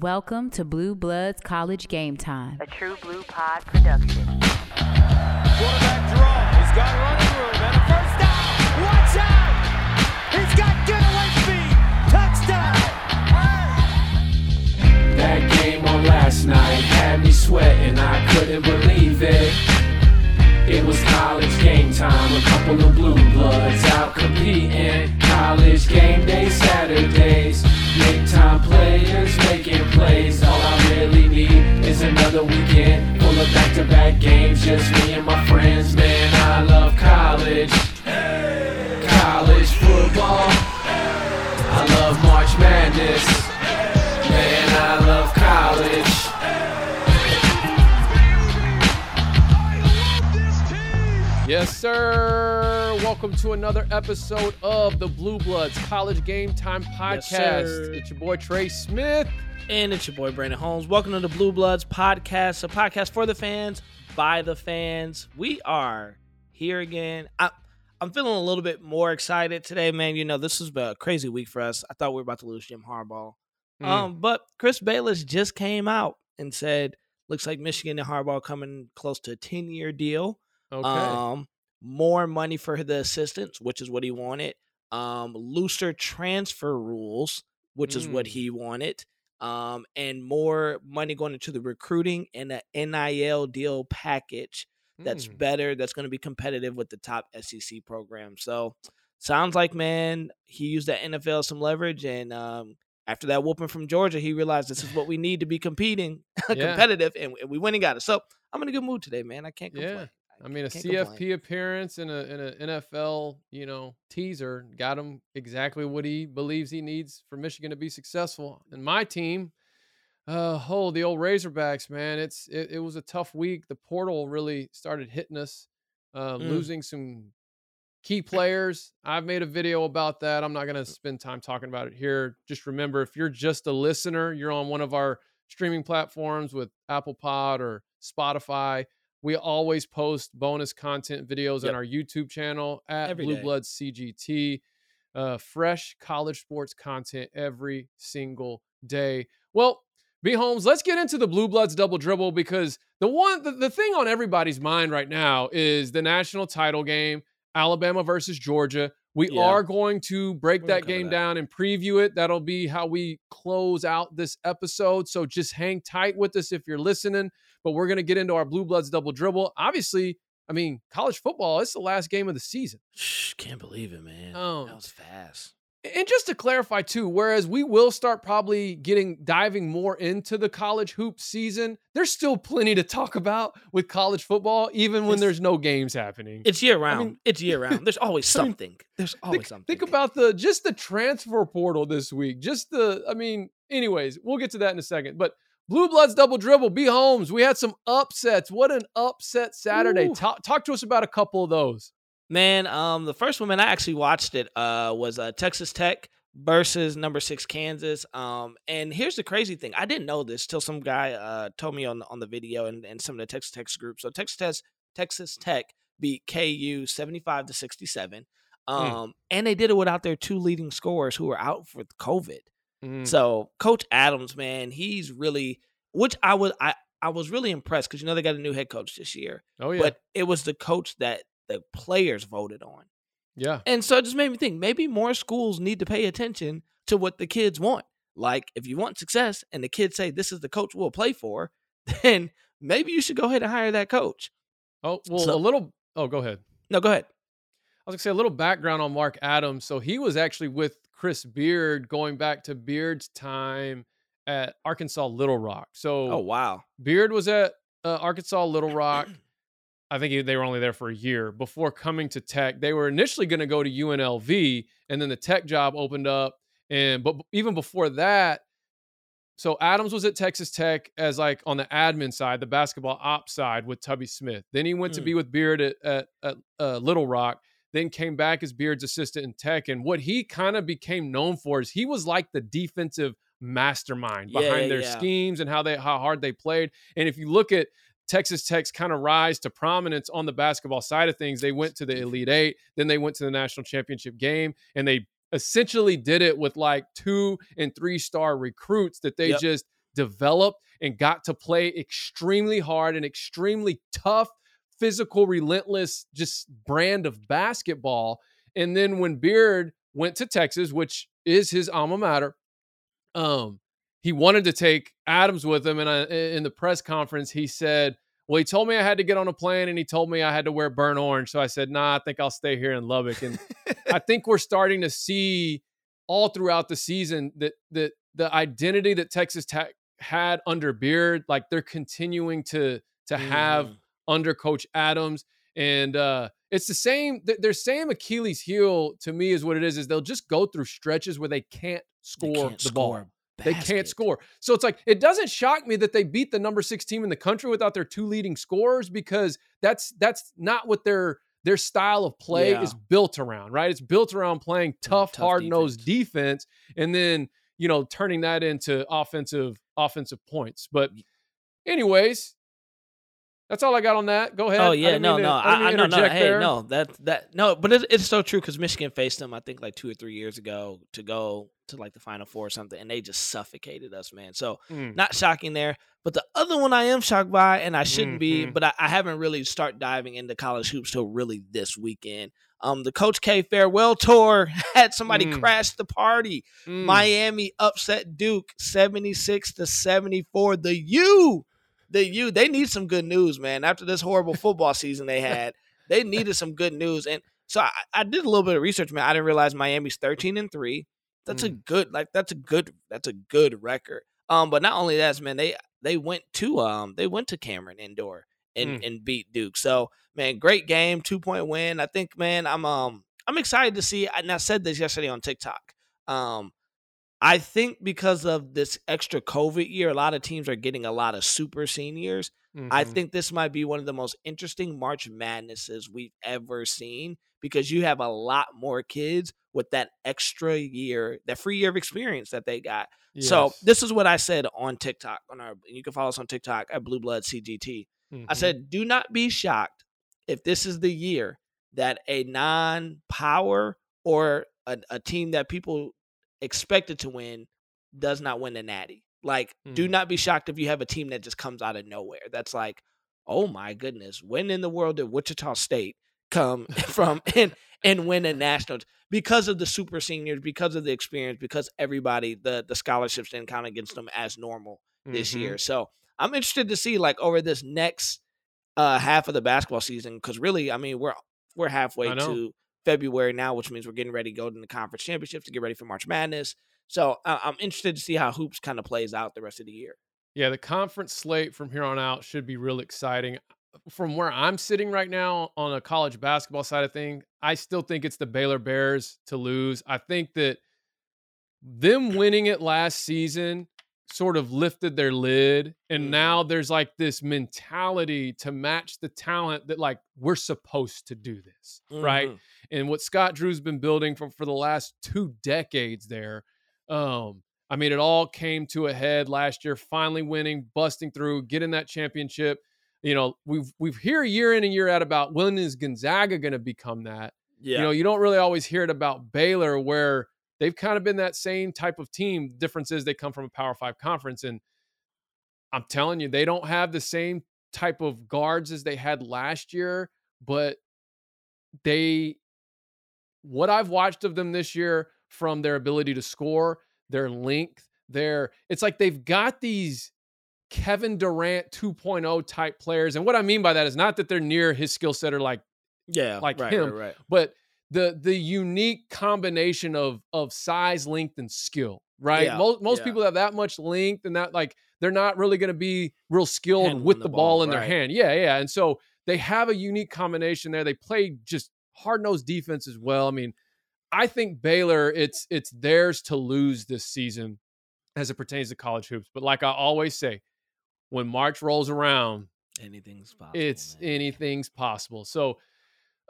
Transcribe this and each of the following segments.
Welcome to Blue Bloods College Game Time. a True Blue Pod production. Quarterback draw. He's got running room and a first down. Watch out! He's got getaway speed. Touchdown! That game on last night had me sweating, I couldn't believe it. It was college game time, a couple of blue bloods out competing. College game day Saturdays, big time players making plays. All I really need is another weekend full of back to back games, just me and my friends. Man, I love college. College football. I love March Madness. Man, I love college. Yes, sir. Welcome to another episode of the Blue Bloods College Game Time Podcast. sir. it's your boy Trey Smith. And it's your boy Brandon Holmes. Welcome to the Blue Bloods podcast, a podcast for the fans, by the fans. We are here again. I, I'm feeling a little bit more excited today, man. You know, this has been a crazy week for us. I thought we were about to lose Jim Harbaugh. Mm. Um, but Chris Balas just came out and said, looks like Michigan and Harbaugh coming close to a 10 year deal. Okay. Um, more money for the assistants, which is what he wanted. Um, looser transfer rules, which is what Mm. he wanted. Um, and more money going into the recruiting and the NIL deal package that's Mm. better, that's going to be competitive with the top SEC program. So sounds like man, he used that NFL some leverage and um after that whooping from Georgia, he realized this is what we need to be competing, Yeah. competitive, and, and we went and got it. So I'm in a good mood today, man. I can't complain. Yeah. I mean, a CFP complain. appearance and a and an NFL, you know, teaser got him exactly what he believes he needs for Michigan to be successful. And my team, uh, oh, the old Razorbacks, man, it's it, it was a tough week. The portal really started hitting us, uh, Mm. losing some key players. I've made a video about that. I'm not going to spend time talking about it here. Just remember, if you're just a listener, you're on one of our streaming platforms with Apple Pod or Spotify. We always post bonus content videos Yep. on our YouTube channel at Every Blue day. Bloods CGT. Uh, fresh college sports content every single day. Well, B Holmes, let's get into the Blue Bloods double dribble because the one the, the thing on everybody's mind right now is the national title game, Alabama versus Georgia. We Yeah. are going to break We're that game that. down and preview it. That'll be how we close out this episode. So just hang tight with us if you're listening. But we're gonna get into our Blue Bloods double dribble. Obviously, I mean, college football, it's the last game of the season. Shh, can't believe it, man. Oh. That um, was fast. And just to clarify too, whereas we will start probably getting diving more into the college hoop season, there's still plenty to talk about with college football, even when It's- there's no games happening. It's year round. mean- it's year round. There's always I mean, something. There's always think, something. think about the just the transfer portal this week. Just the, I mean, anyways, we'll get to that in a second. But Blue Bloods double dribble, B Holmes. We had some upsets. What an upset Saturday. Ooh. Talk, talk to us about a couple of those. Man, um, the first one, man, I actually watched it. Uh, was uh, Texas Tech versus number six Kansas. Um, and here's the crazy thing: I didn't know this till some guy uh told me on the, on the video and, and some of the Texas Tech group. So Texas Tech, Texas Tech beat KU seventy five to sixty seven. Um, and they did it without their two leading scorers who were out for COVID. Mm. So Coach Adams, man, he's really which I was I I was really impressed because you know they got a new head coach this year, oh yeah, but it was the coach that the players voted on, yeah, and so it just made me think maybe more schools need to pay attention to what the kids want. Like if you want success and the kids say this is the coach we'll play for, then maybe you should go ahead and hire that coach. Oh well, So- a little. Oh, go ahead. No, go ahead. I was gonna say a little background on Mark Adams. So he was actually with Chris Beard going back to Beard's time at Arkansas Little Rock. So Oh wow, Beard was at uh, Arkansas Little Rock. I think they were only there for a year before coming to Tech. They were initially going to go to UNLV, and then the Tech job opened up. And but even before that, so Adams was at Texas Tech as like on the admin side, the basketball ops side with Tubby Smith. Then he went to Mm. be with Beard at, at, at uh, Little Rock. Then came back as Beard's assistant in Tech. And what he kind of became known for is he was like the defensive mastermind Yeah, behind their yeah. schemes and how they how hard they played. And if you look at Texas Tech's kind of rise to prominence on the basketball side of things, they went to the Elite Eight, then they went to the national championship game, and they essentially did it with like two and three star recruits that they Yep. just developed and got to play extremely hard and extremely tough, physical, relentless, just brand of basketball. And then when Beard went to Texas, which is his alma mater, um, he wanted to take Adams with him. And I, in the press conference, he said, well, he told me I had to get on a plane and he told me I had to wear burnt orange. So I said, nah, I think I'll stay here in Lubbock. And I think we're starting to see all throughout the season that that the identity that Texas Tech had under Beard, like they're continuing to to have Mhm. Under Coach Adams. And uh it's the same, th- their same Achilles heel to me is what it is, is they'll just go through stretches where they can't They score can't the ball. score a They can't score. So it's like it doesn't shock me that they beat the number 6 team in the country without their two leading scorers because that's that's not what their their style of play Yeah. is built around, right? It's built around playing tough, tough hard-nosed defense and then, you know, turning that into offensive offensive points. But anyways, that's all I got on that. Go ahead. Oh yeah, no, to- no, I, I, no, no, hey, there. no, that that no, but it, it's so true because Michigan faced them, I think, like two or three years ago to go to like the Final Four or something, and they just suffocated us, man. So Mm. not shocking there. But the other one I am shocked by, and I shouldn't be, Mhm. but I, I haven't really start diving into college hoops till really this weekend. Um, the Coach K farewell tour had somebody Mm. crash the party. Mm. Miami upset Duke 76 to 74. The U, the U, they need some good news, man. After this horrible football season they had, they needed some good news. And so I, I did a little bit of research, man. I didn't realize Miami's 13 and 3. That's a good, like that's a good, that's a good record. Um, but not only that, man, they they went to um they went to Cameron Indoor and Mm. and beat Duke. So man, great game, two point win. I think, man, I'm um I'm excited to see. And I said this yesterday on TikTok. Um, I think because of this extra COVID year, a lot of teams are getting a lot of super seniors. I Mhm. think this might be one of the most interesting March Madnesses we've ever seen because you have a lot more kids with that extra year, that free year of experience that they got. So this is what I said on TikTok. On our, you can follow us on TikTok at Blue Blood CGT. I Mhm. said, do not be shocked if this is the year that a non-power or a, a team that people expected to win does not win the natty. Like, do Mm. not be shocked if you have a team that just comes out of nowhere. That's like, oh my goodness, when in the world did Wichita State come from and and win a national because of the super seniors, because of the experience, because everybody the the scholarships didn't count against them as normal this Mhm. year. So I'm interested to see like over this next uh half of the basketball season because really, I mean, we're we're halfway to February now, which means we're getting ready to go to the conference championships to get ready for March Madness. So I I'm interested to see how hoops kind of plays out the rest of the year. Yeah, the conference slate from here on out should be real exciting. From where I'm sitting right now on a college basketball side of thing, I still think it's the Baylor Bears to lose. I think that them winning it last season sort of lifted their lid and Mhm. now there's like this mentality to match the talent that like we're supposed to do this, right? Mhm. and what Scott Drew's been building for for the last two decades there. Um, I mean, it all came to a head last year, finally winning, busting through, getting that championship. You know, we've we've hear year in and year out about when is Gonzaga going to become that. Yeah. You know, you don't really always hear it about Baylor, where they've kind of been that same type of team. Difference is they come from a Power Five conference, and I'm telling you, they don't have the same type of guards as they had last year, but they what I've watched of them this year from their ability to score, their length, their it's like they've got these Kevin Durant 2.0 type players. And what I mean by that is not that they're near his skill set or like yeah. like right, him, Right, right. but the the unique combination of of size, length, and skill. Right. Yeah, most most yeah. people have that much length and that like they're not really going to be real skilled Handling with the the, ball, ball, in their right. hand. Yeah, yeah. And so they have a unique combination there. They play just hard nosed defense as well. I mean, I think Baylor, it's it's theirs to lose this season as it pertains to college hoops. But like I always say, when March rolls around, Anything's possible. it's man. anything's possible. So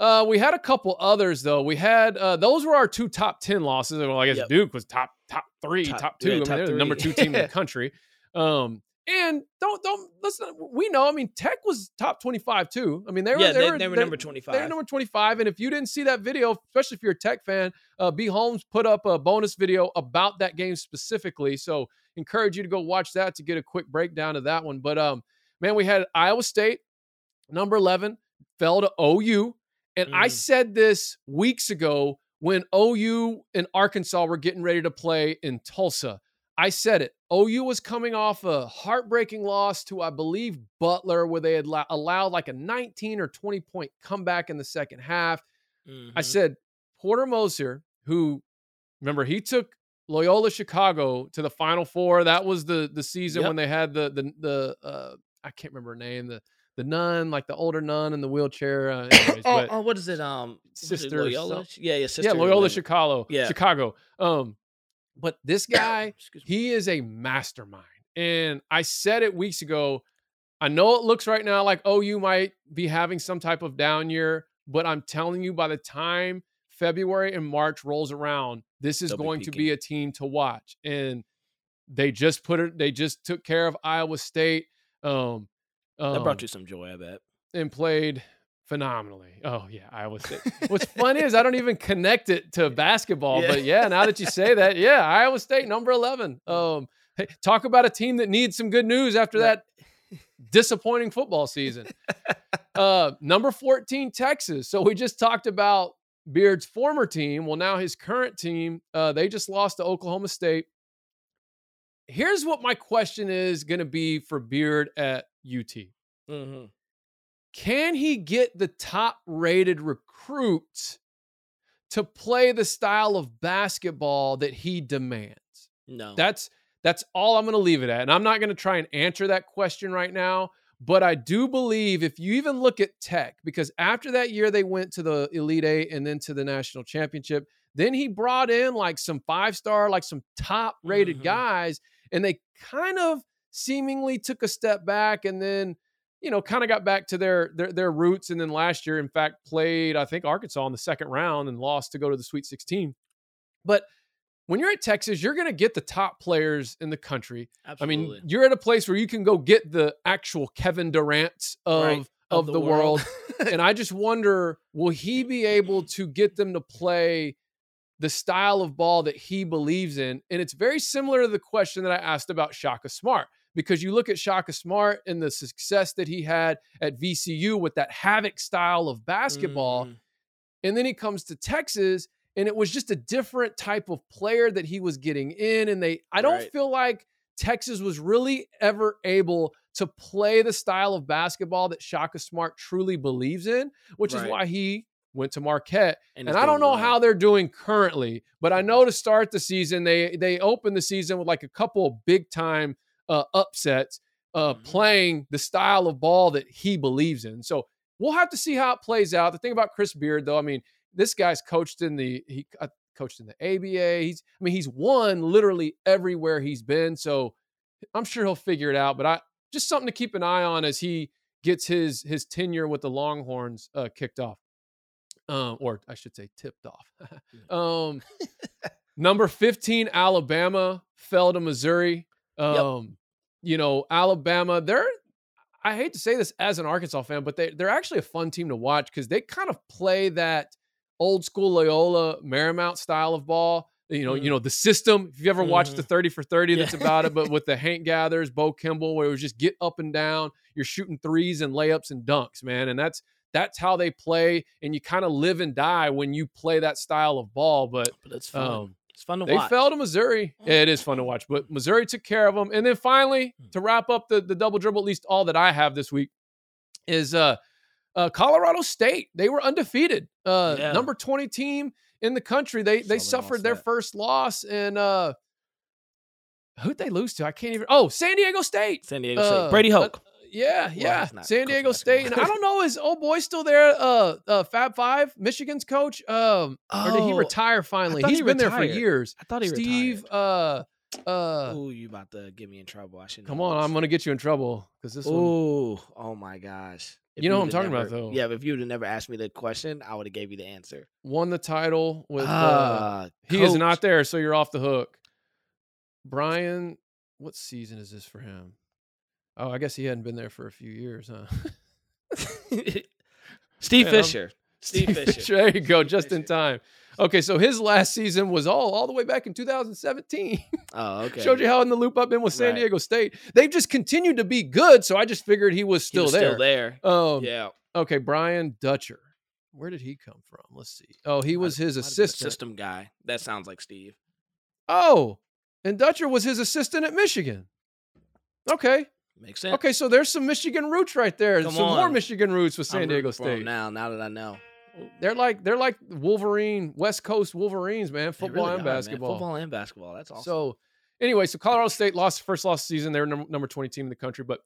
uh, we had a couple others though. We had uh, those were our two top ten losses. Well, I guess Yep. Duke was top top three, Top- top, two. yeah, I mean, top they're the number two team in the country. Um, and don't don't listen. We know. I mean, Tech was top twenty five too. I mean, they were yeah, they, they, were they were they- number they 25. were number 25. And if you didn't see that video, especially if you're a tech fan, uh, B. Holmes put up a bonus video about that game specifically. So encourage you to go watch that to get a quick breakdown of that one. But um, man, we had Iowa State, number 11, fell to OU. And I Mm. said this weeks ago when OU and Arkansas were getting ready to play in Tulsa. I said it. OU was coming off a heartbreaking loss to, I believe, Butler, where they had allowed like a 19 or 20 point comeback in the second half. I Mhm. said Porter Moser, who remember he took Loyola Chicago to the Final Four. That was the the season Yep. when they had the the the uh, I can't remember her name the the nun like the older nun in the wheelchair. Uh, anyways, oh, oh, what is it? Um, was it Sister Loyola. some- Yeah, yeah, sister. yeah, Loyola. Chicago. Yeah. Chicago. Um, but this guy he is a mastermind. And I said it weeks ago. I know it looks right now like oh, you might be having some type of down year, but I'm telling you, by the time February and March rolls around, this is They'll be going to be a team to watch. And they just put it, they just took care of Iowa State. Um, That um, brought you some joy, I bet. and played phenomenally. Oh yeah, Iowa State. What's funny is I don't even connect it to basketball, Yeah. but yeah, now that you say that, yeah, Iowa State number 11. Um hey, talk about a team that needs some good news after Right. that disappointing football season. uh number 14 Texas. So we just talked about Beard's former team. Well, now his current team, uh they just lost to Oklahoma State. Here's what my question is going to be for Beard at UT Mm-hmm. can he get the top rated recruits to play the style of basketball that he demands No, that's that's all i'm going to leave it at and i'm not going to try and answer that question right now but i do believe if you even look at tech because after that year they went to the elite eight and then to the national championship then he brought in like some five star like some top rated Mhm. guys and they kind of seemingly took a step back and then you know, kind of got back to their, their their roots, and then last year, in fact, played I think Arkansas in the second round and lost to go to the Sweet 16. But when you're at Texas, you're going to get the top players in the country. absolutely. I mean, you're at a place where you can go get the actual Kevin Durant's of Right, of, the, world. and I just wonder, will he be able to get them to play the style of ball that he believes in? And it's very similar to the question that I asked about Shaka Smart, because you look at Shaka Smart and the success that he had at VCU with that havoc style of basketball. Mhm. And then he comes to Texas and it was just a different type of player that he was getting in. And they, I don't Right. feel like Texas was really ever able to play the style of basketball that Shaka Smart truly believes in, which is why he went to Marquette. And, And I don't know how they're doing currently, but I know to start the season, they they opened the season with like a couple of big time uh, upsets, uh, Mhm. playing the style of ball that he believes in. So we'll have to see how it plays out. The thing about Chris Beard, though, I mean, this guy's coached in the he uh, coached in the ABA. He's I mean, he's won literally everywhere he's been. So I'm sure he'll figure it out. But I just something to keep an eye on as he gets his his tenure with the Longhorns uh, kicked off, um, or I should say tipped off. um, number 15, Alabama fell to Missouri. Um, You know, Alabama, they're I hate to say this as an Arkansas fan, but they they're actually a fun team to watch because they kind of play that old school Loyola Marymount style of ball. You know, Mm. you know the system. If you ever watched the Mhm. thirty for thirty, Yeah. that's about it. But with the Hank Gathers, Bo Kimble, where it was just get up and down, you're shooting threes and layups and dunks, man, and that's that's how they play. And you kind of live and die when you play that style of ball. But But it's fun. um, it's fun to they watch. fell to Missouri. Yeah, it is fun to watch, but Missouri took care of them. And then finally, Hmm. to wrap up the, the double dribble, at least all that I have this week, is uh, uh Colorado State. They were undefeated. Uh Yeah. number 20 team in the country. They they suffered their that. first loss and uh who'd they lose to? I can't even oh, San Diego State. San Diego State. Brady uh, Hoke. Yeah, yeah. San Diego State. And I don't know, is old boy still there? Uh uh Fab Five, Michigan's coach. Um or did he Oh, retire finally? He's he been there for years. I thought he retired. Steve, retired. uh, uh, Ooh, you about to get me in trouble. I shouldn't. come on, this. I'm gonna get you in trouble because this one. Ooh, oh my gosh. If You know what I'm talking about, though. Yeah, but if you'd have never asked me the question, I would have gave you the answer. won the title with. uh, Ah, he is not there, so you're off the hook. Brian, what season is this for him? Oh, I guess he hadn't been there for a few years, huh? Steve Man, I'm- Fisher. Steve Fisher. There you go, Steve just in time. Okay, so his last season was all all the way back in 2017. Oh, okay. Showed you how in the loop I've been with San Right. Diego State. They've just continued to be good, so I just figured he was He still was there. Still there. Um, yeah. Okay, Brian Dutcher. Where did he come from? Let's see. Oh, he was his Might have been a assistant. System guy. That sounds like Steve. Oh, and Dutcher was his assistant at Michigan. Okay. Makes sense. Okay, so there's some Michigan roots right there. Come some more. Michigan roots with I'm San Diego for him State. Now, now that I know. They're like they're like Wolverine, West Coast Wolverines, man. Football really and are, man. basketball. Football and basketball. That's awesome. So anyway, so Colorado State lost first lost season. They were number, number 20 team in the country, but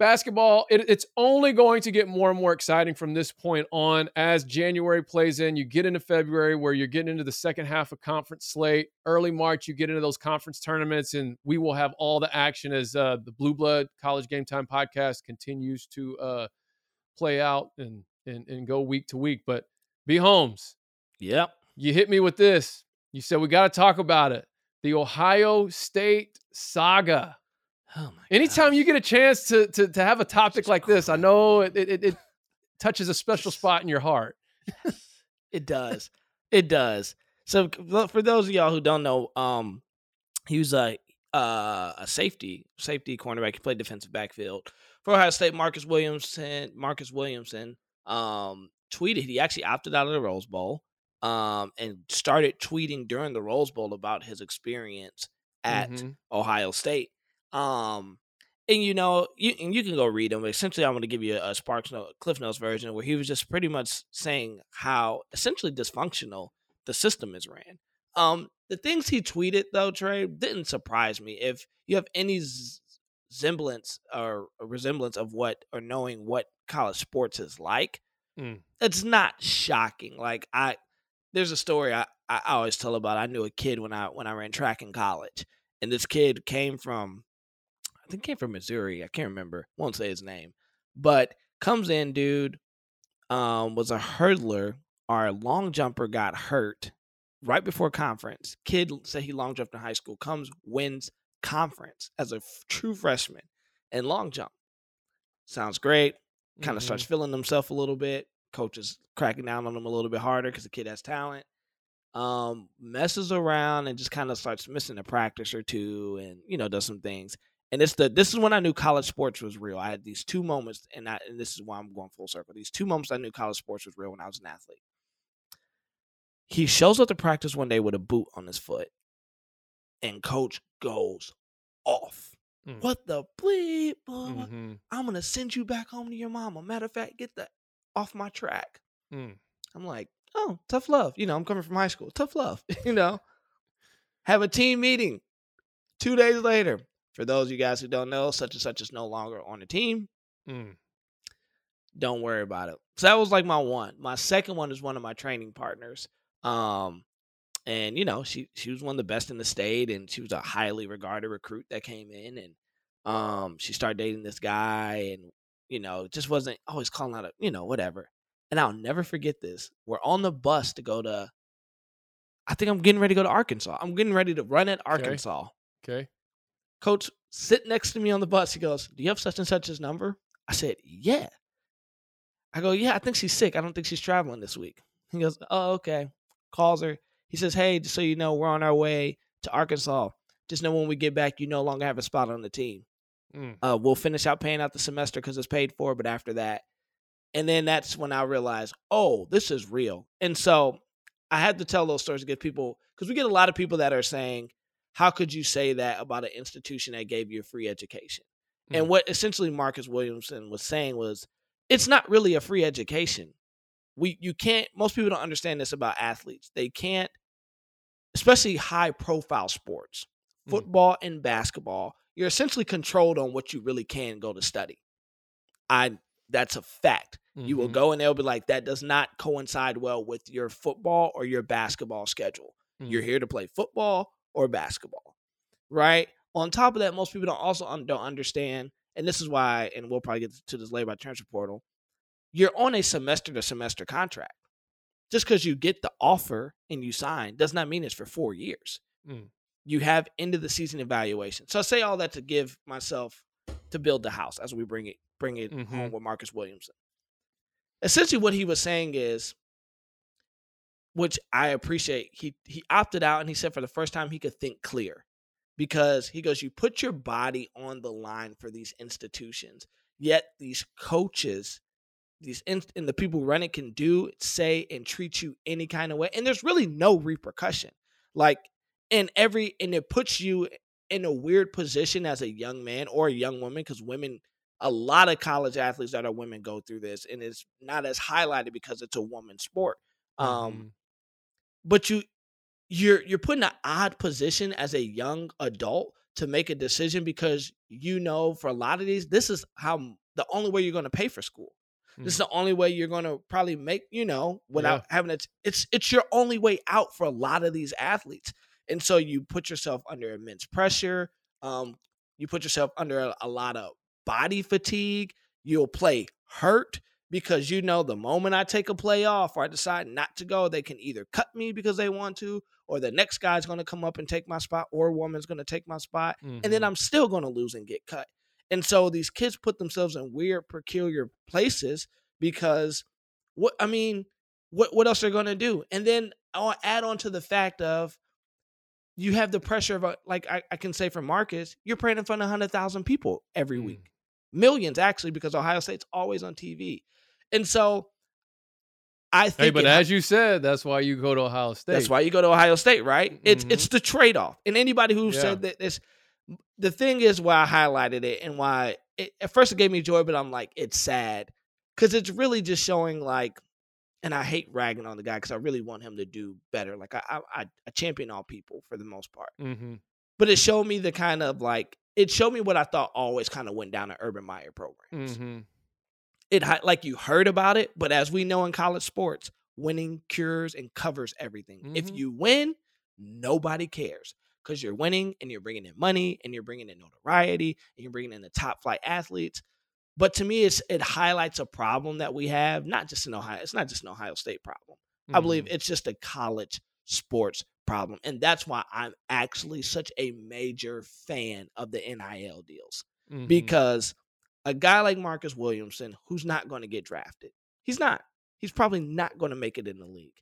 basketball, it, it's only going to get more and more exciting from this point on as January plays in. You get into February where you're getting into the second half of conference slate. Early March, you get into those conference tournaments, and we will have all the action as uh, the Blue Blood College Game Time podcast continues to uh, play out and, and and go week to week. But be Holmes, yep. you hit me with this. You said we got to talk about it. The Ohio State saga. Oh my Anytime you get a chance to to, to have a topic like this, I know it, it, it touches a special spot in your heart. It does. it does. So for those of y'all who don't know, um, he was a uh, a safety safety cornerback. He played defensive backfield for Ohio State. Marcus Williamson. Marcus Williamson um, tweeted he actually opted out of the Rose Bowl um, and started tweeting during the Rose Bowl about his experience at Mhm. Ohio State. Um, and you know, you and you can go read them. Essentially, I'm going to give you a, a Sparks note, Cliff Notes version where he was just pretty much saying how essentially dysfunctional the system is ran. Um, the things he tweeted though, Trey, didn't surprise me. If you have any z- semblance or resemblance of what or knowing what college sports is like, Mm. it's not shocking. Like I, there's a story I, I always tell about. I knew a kid when I when I ran track in college, and this kid came from, think came from Missouri. I can't remember. Won't say his name, but comes in, dude. Um, was a hurdler. Our long jumper got hurt right before conference. Kid said he long jumped in high school. Comes wins conference as a f- true freshman in long jump. Sounds great kind of Mhm. starts feeling himself a little bit. Coach is cracking down on him a little bit harder because the kid has talent. Um, messes around and just kind of starts missing a practice or two, and you know does some things. And it's the this is when I knew college sports was real. I had these two moments, and I and this is why I'm going full circle. These two moments I knew college sports was real when I was an athlete. He shows up to practice one day with a boot on his foot, and coach goes off. Mm. What the bleep? boy? Mhm. I'm gonna send you back home to your mama. Matter of fact, get that off my track. Mm. I'm like, oh, tough love. You know, I'm coming from high school. Tough love. you know, have a team meeting. Two days later, for those of you guys who don't know, such and such is no longer on the team. Mm. Don't worry about it. So that was like my one. My second one is one of my training partners. Um, and you know, she she was one of the best in the state, and she was a highly regarded recruit that came in, and um, she started dating this guy, and you know, just wasn't always calling out, a, you know, whatever. And I'll never forget this. We're on the bus to go to. I think I'm getting ready to go to Arkansas. I'm getting ready to run at Arkansas. Okay. Coach sit next to me on the bus. He goes, "Do you have such and such's number?" I said, "Yeah." I go, "Yeah, I think she's sick. I don't think she's traveling this week." He goes, "Oh, okay." Calls her. He says, "Hey, just so you know, we're on our way to Arkansas. Just know when we get back, you no longer have a spot on the team. Mm. Uh, we'll finish out paying out the semester because it's paid for, but after that." And then that's when I realized, oh, this is real. And so I had to tell those stories to get people because we get a lot of people that are saying, how could you say that about an institution that gave you a free education? And Mm. what essentially Marcus Williamson was saying was, it's not really a free education. We you can't. Most people don't understand this about athletes. They can't, especially high profile sports, Mm. football and basketball. You're essentially controlled on what you really can go to study. I that's a fact. You will Mhm. go and they'll be like, that does not coincide well with your football or your basketball schedule. You're Mm. here to play football or basketball, right? On top of that, most people don't also un- don't understand, and this is why, and we'll probably get to this later by transfer portal. You're on a semester to semester contract. Just because you get the offer and you sign does not mean it's for four years. Mm. You have end of the season evaluation. So I say all that to give myself to build the house as we bring it bring it home Mhm. with Marcus Williamson. Essentially, what he was saying is which I appreciate. He he opted out and he said for the first time he could think clear. Because he goes, you put your body on the line for these institutions, yet these coaches, these inst- and the people who run it can do, say, and treat you any kind of way, and there's really no repercussion. Like, and every and it puts you in a weird position as a young man or a young woman, because women, a lot of college athletes that are women go through this, and it's not as highlighted because it's a woman's sport. Um, Mhm. But you you're you're put in an odd position as a young adult to make a decision because you know for a lot of these this is how the only way you're going to pay for school. This is the only way you're going to probably make you know without having it it's it's your only way out for a lot of these athletes. And so you put yourself under immense pressure um you put yourself under a, a lot of body fatigue you'll play hurt because you know the moment I take a play off or I decide not to go, they can either cut me because they want to, or the next guy's going to come up and take my spot, or woman's going to take my spot, and then Mhm. I'm still going to lose and get cut. And so these kids put themselves in weird, peculiar places because what I mean, what what else they're going to do? And then I'll add on to the fact of you have the pressure of like I, I can say for Marcus, you're praying in front of hundred thousand people every Mm. week, millions actually, because Ohio State's always on TV, and so I think Hey, but it- as you said, that's why you go to Ohio State. that's why you go to Ohio State, right? It's it's the trade off. And anybody who Yeah. said that this, the thing is why I highlighted it and why it, at first it gave me joy, but I'm like it's sad because it's really just showing like, and I hate ragging on the guy because I really want him to do better. Like I I, I champion all people for the most part, hmm but it showed me the kind of like it showed me what I thought always kind of went down in Urban Meyer programs hmm it like you heard about it, but as we know in college sports, winning cures and covers everything. If Mhm. you win, nobody cares because you're winning and you're bringing in money and you're bringing in notoriety and you're bringing in the top flight athletes. But to me, it's it highlights a problem that we have, not just in Ohio. It's not just an Ohio State problem. I believe Mm-hmm. it's just a college sports problem, and that's why I'm actually such a major fan of the NIL deals Mm-hmm. because a guy like Marcus Williamson, who's not going to get drafted, he's not. He's probably not going to make it in the league.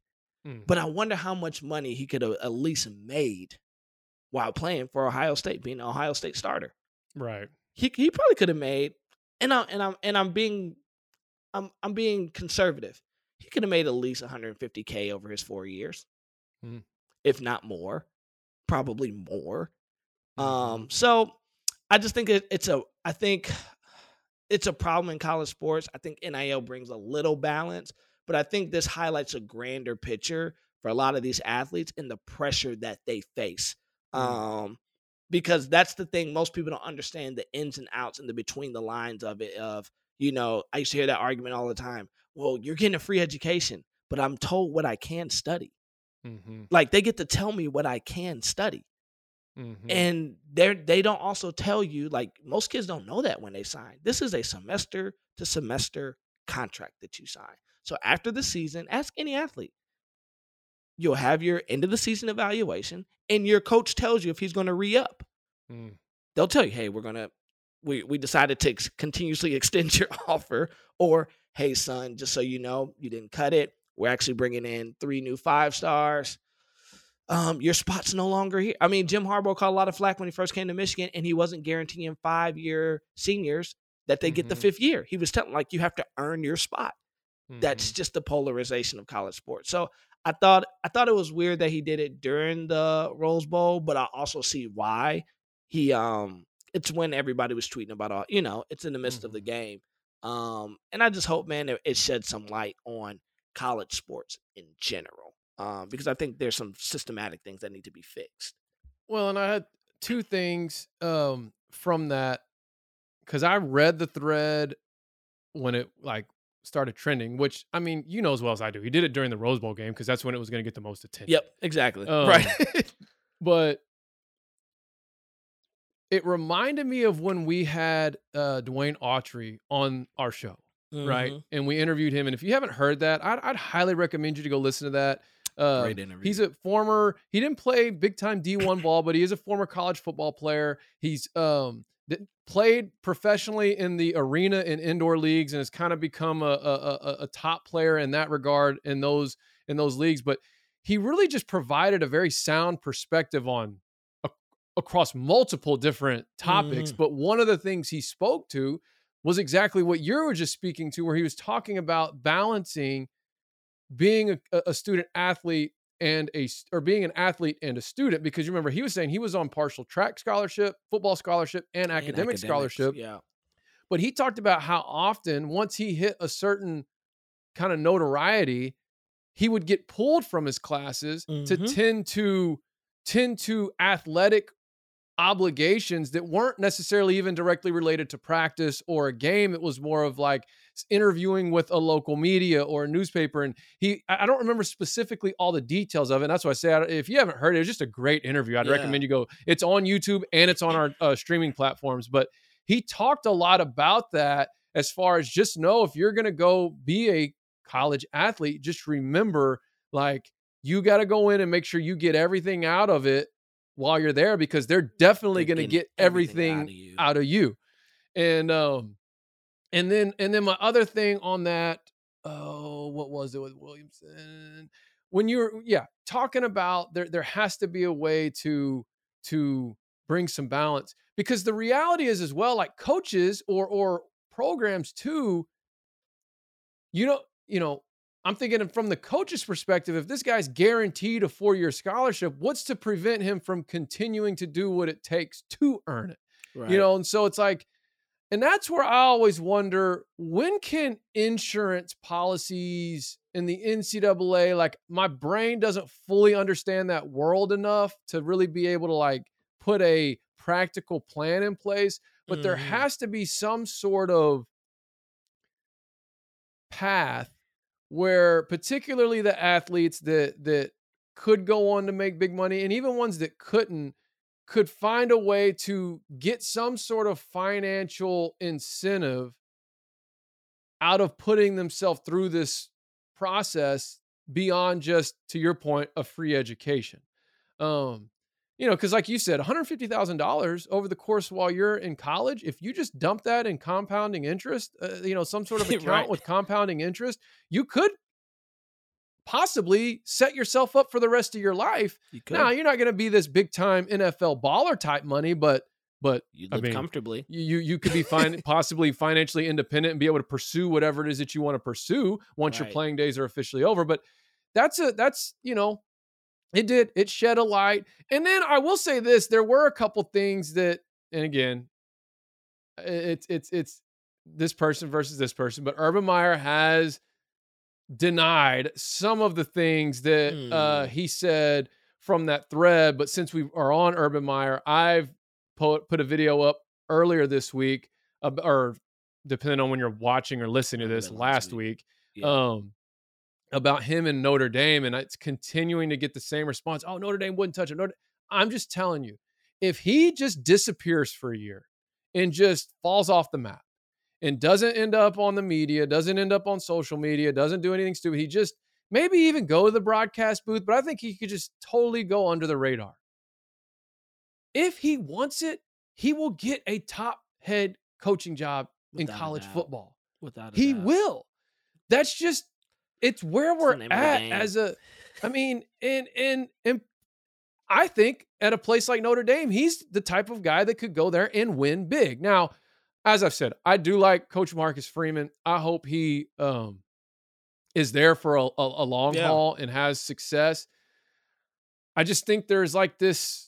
Mm. But I wonder how much money he could have at least made while playing for Ohio State, being an Ohio State starter. right. He he probably could have made, and I'm and I'm and I'm being, I'm I'm being conservative. He could have made at least 150k over his four years, Mm. if not more, probably more. Mhm. Um, so I just think it, it's a I think it's a problem in college sports. I think NIL brings a little balance, but I think this highlights a grander picture for a lot of these athletes and the pressure that they face. Mm. Um, because that's the thing most people don't understand the ins and outs and the between the lines of it of you know i used to hear that argument all the time well you're getting a free education but i'm told what i can study hmm like they get to tell me what i can study hmm and they're they don't also tell you like most kids don't know that when they sign. This is a semester to semester contract that you sign. So after the season ask any athlete. You'll have your end of the season evaluation and your coach tells you if he's going to re-up. Mm. they'll tell you hey we're going to we, we decided to ex- continuously extend your offer or hey son just so you know you didn't cut it. We're actually bringing in three new five stars um, your spot's no longer here. I mean, Jim Harbaugh caught a lot of flack when he first came to Michigan, and he wasn't guaranteeing five-year seniors that they get the Mhm. fifth year. He was telling like you have to earn your spot. Mm-hmm. That's just the polarization of college sports. So I thought I thought it was weird that he did it during the Rose Bowl, but I also see why he um it's when everybody was tweeting about all you know it's in the midst of the Mhm. game um and i just hope man that it sheds some light on college sports in general um because i think there's some systematic things that need to be fixed Well, and I had two things um, from that because I read the thread when it like started trending. Which I mean, you know as well as I do. He did it during the Rose Bowl game because that's when it was going to get the most attention. yep exactly Um, right But it reminded me of when we had uh, Dwayne Autry on our show. right? Mhm. And we interviewed him. And if you haven't heard that, I'd, I'd highly recommend you to go listen to that. Uh, Great interview. He's a former. He didn't play big time D1 ball, but he is a former college football player. He's um th- played professionally in the arena and indoor leagues, and has kind of become a, a, a, a top player in that regard in those in those leagues. But he really just provided a very sound perspective on a, across multiple different topics. Mhm. But one of the things he spoke to was exactly what you were just speaking to, where he was talking about balancing being a, a- student athlete and a or being an athlete and a student because you remember he was saying he was on partial track scholarship, football scholarship, and And academic scholarship. Yeah. But he talked about how often once he hit a certain kind of notoriety, he would get pulled from his classes to Mhm. tend to tend to athletic obligations that weren't necessarily even directly related to practice or a game. It was more of like interviewing with a local media or a newspaper. And he, I don't remember specifically all the details of it. And that's why I say, if you haven't heard it, it's just a great interview. I'd Yeah. recommend you go. It's on YouTube and it's on our uh, streaming platforms. But he talked a lot about that as far as just know if you're going to go be a college athlete, just remember like you got to go in and make sure you get everything out of it while you're there because they're definitely going to get everything everything out of you. out of you. And um and then and then my other thing on that oh what was it with Williamson when you're yeah talking about there there has to be a way to to bring some balance because the reality is as well like coaches or or programs too you know you know i'm thinking from the coach's perspective if this guy's guaranteed a four-year scholarship what's to prevent him from continuing to do what it takes to earn it Right. you know and so it's like and that's where i always wonder when can insurance policies in the ncaa like my brain doesn't fully understand that world enough to really be able to like put a practical plan in place but there Mhm. has to be some sort of path where particularly the athletes that that could go on to make big money and even ones that couldn't could find a way to get some sort of financial incentive out of putting themselves through this process beyond just to your point a free education. Um you know because like you said $150000 over the course while you're in college if you just dump that in compounding interest uh, you know some sort of account Right. with compounding interest you could possibly set yourself up for the rest of your life you could. now you're not going to be this big time nfl baller type money but but you I live mean, comfortably. you you, you could be fine possibly financially independent and be able to pursue whatever it is that you want to pursue once your playing days are officially over but that's a that's you know it did it shed a light and then i will say this there were a couple things that and again it's it's it's this person versus this person but urban meyer has denied some of the things that uh Hmm. he said from that thread but since we are on urban meyer i've put put a video up earlier this week ab- or depending on when you're watching or listening to this last last week. week Yeah. um about him and Notre Dame and it's continuing to get the same response oh Notre Dame wouldn't touch it Notre I'm just telling you if he just disappears for a year and just falls off the map and doesn't end up on the media doesn't end up on social media doesn't do anything stupid he just maybe even go to the broadcast booth but I think he could just totally go under the radar if he wants it he will get a top head coaching job in Without a college football Without a he doubt. will. That's just it's where we're at as a I mean, and and and I think at a place like Notre Dame, he's the type of guy that could go there and win big. Now, as I've said, I do like Coach Marcus Freeman. I hope he um is there for a, a, a long Yeah. haul and has success. I just think there's like this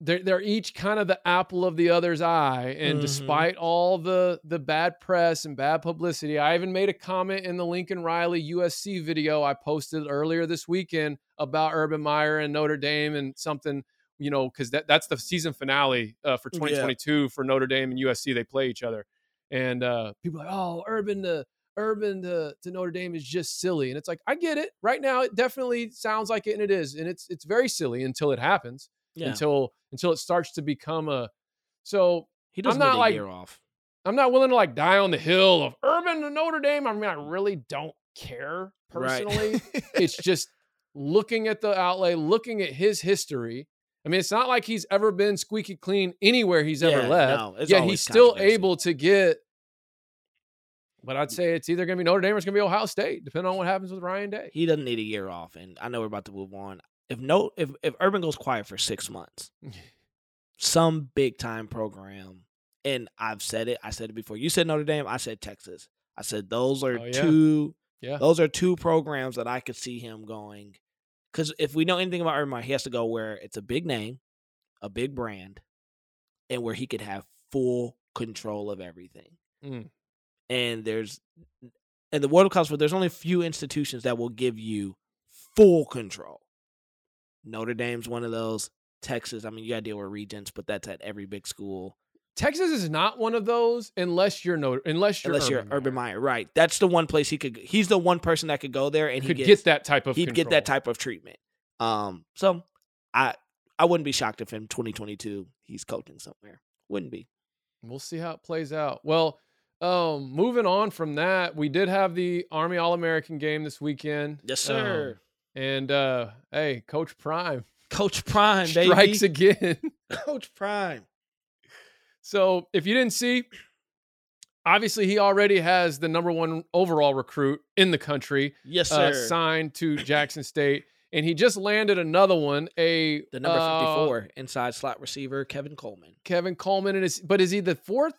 they're, they're each kind of the apple of the other's eye and Mhm. despite all the the bad press and bad publicity i even made a comment in the lincoln riley usc video i posted earlier this weekend about urban meyer and notre dame and something you know because that, that's the season finale uh, for Yeah. 2022 for notre dame and usc they play each other and uh, people are like oh urban to urban to, to notre dame is just silly and it's like i get it right now it definitely sounds like it and it is and it's it's very silly until it happens Yeah. until until it starts to become a so he doesn't not need a like- year off. I'm not willing to like die on the hill of Urban to Notre Dame. I mean, I really don't care personally. Right. it's just looking at the outlay, looking at his history. I mean, it's not like he's ever been squeaky clean anywhere he's Yeah, ever left. no, it's yeah, he's still able to get But I'd say it's either going to be Notre Dame or it's going to be Ohio State, depending on what happens with Ryan Day. He doesn't need a year off, and I know we're about to move on. If no, if if Urban goes quiet for six months, some big time program, and I've said it. I said it before. You said Notre Dame. I said Texas. I said those are Oh, yeah. two. Yeah. Those are two programs that I could see him going. Because if we know anything about Urban Meyer, he has to go where it's a big name, a big brand, and where he could have full control of everything. Mm. And there's in the world of college football, there's only a few institutions that will give you full control. Notre Dame's one of those. Texas, I mean, you got to deal with regents, but that's at every big school. Texas is not one of those unless you're no unless you're Unless you're Urban Meyer, right? That's the one place he could. He's the one person that could go there and he could gets, get that type of he'd get that type of treatment. Um, so I I wouldn't be shocked if in 2022 he's coaching somewhere. Wouldn't be. We'll see how it plays out. Well, um, moving on from that, we did have the Army All American game this weekend. Yes, Um, sir. And uh, hey, Coach Prime Coach Prime, baby. strikes again. Coach Prime. so if you didn't see, obviously he already has the number one overall recruit in the country Yes, uh, sir. signed to Jackson State, and he just landed another one. A the number uh, 54 inside slot receiver Kevin Coleman. Kevin Coleman, and is but is he the fourth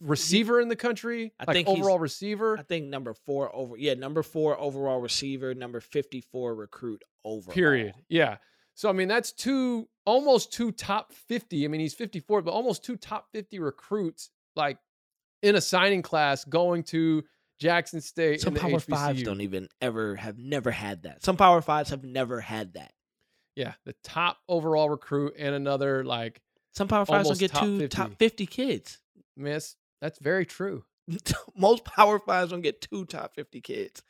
receiver in the country? I like think overall receiver. I think number four over. Yeah, number four overall receiver, number 54 recruit over. Period. Yeah. So I mean, that's two almost two top fifty. I mean, he's fifty four, but almost two top fifty recruits like in a signing class going to Jackson State. Some Power Fives don't even ever have never had that. Some Power Fives have never had that. Yeah, the top overall recruit and another like Some Power Fives don't get top two 50. top 50 kids. miss. That's very true. Most Power Fives don't get two top 50 kids.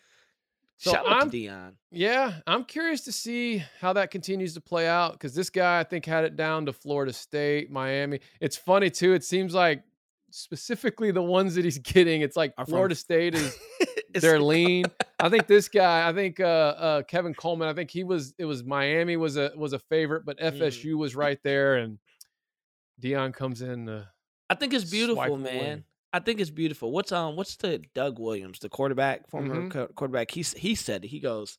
So Shout out I'm- to Deion. Yeah, I'm curious to see how that continues to play out because this guy, I think, had it down to Florida State, Miami. It's funny too. It seems like specifically the ones that he's getting, it's like from- Florida State is they're lean. I think this guy, I think uh, uh, Kevin Coleman, I think he was. It was Miami was a was a favorite, but Mm. FSU was right there, and Deion comes in. Uh, I think it's swipe beautiful, away. man. I think it's beautiful. What's um what's the Doug Williams, the quarterback, former Mhm. co- quarterback? He he said it. he goes,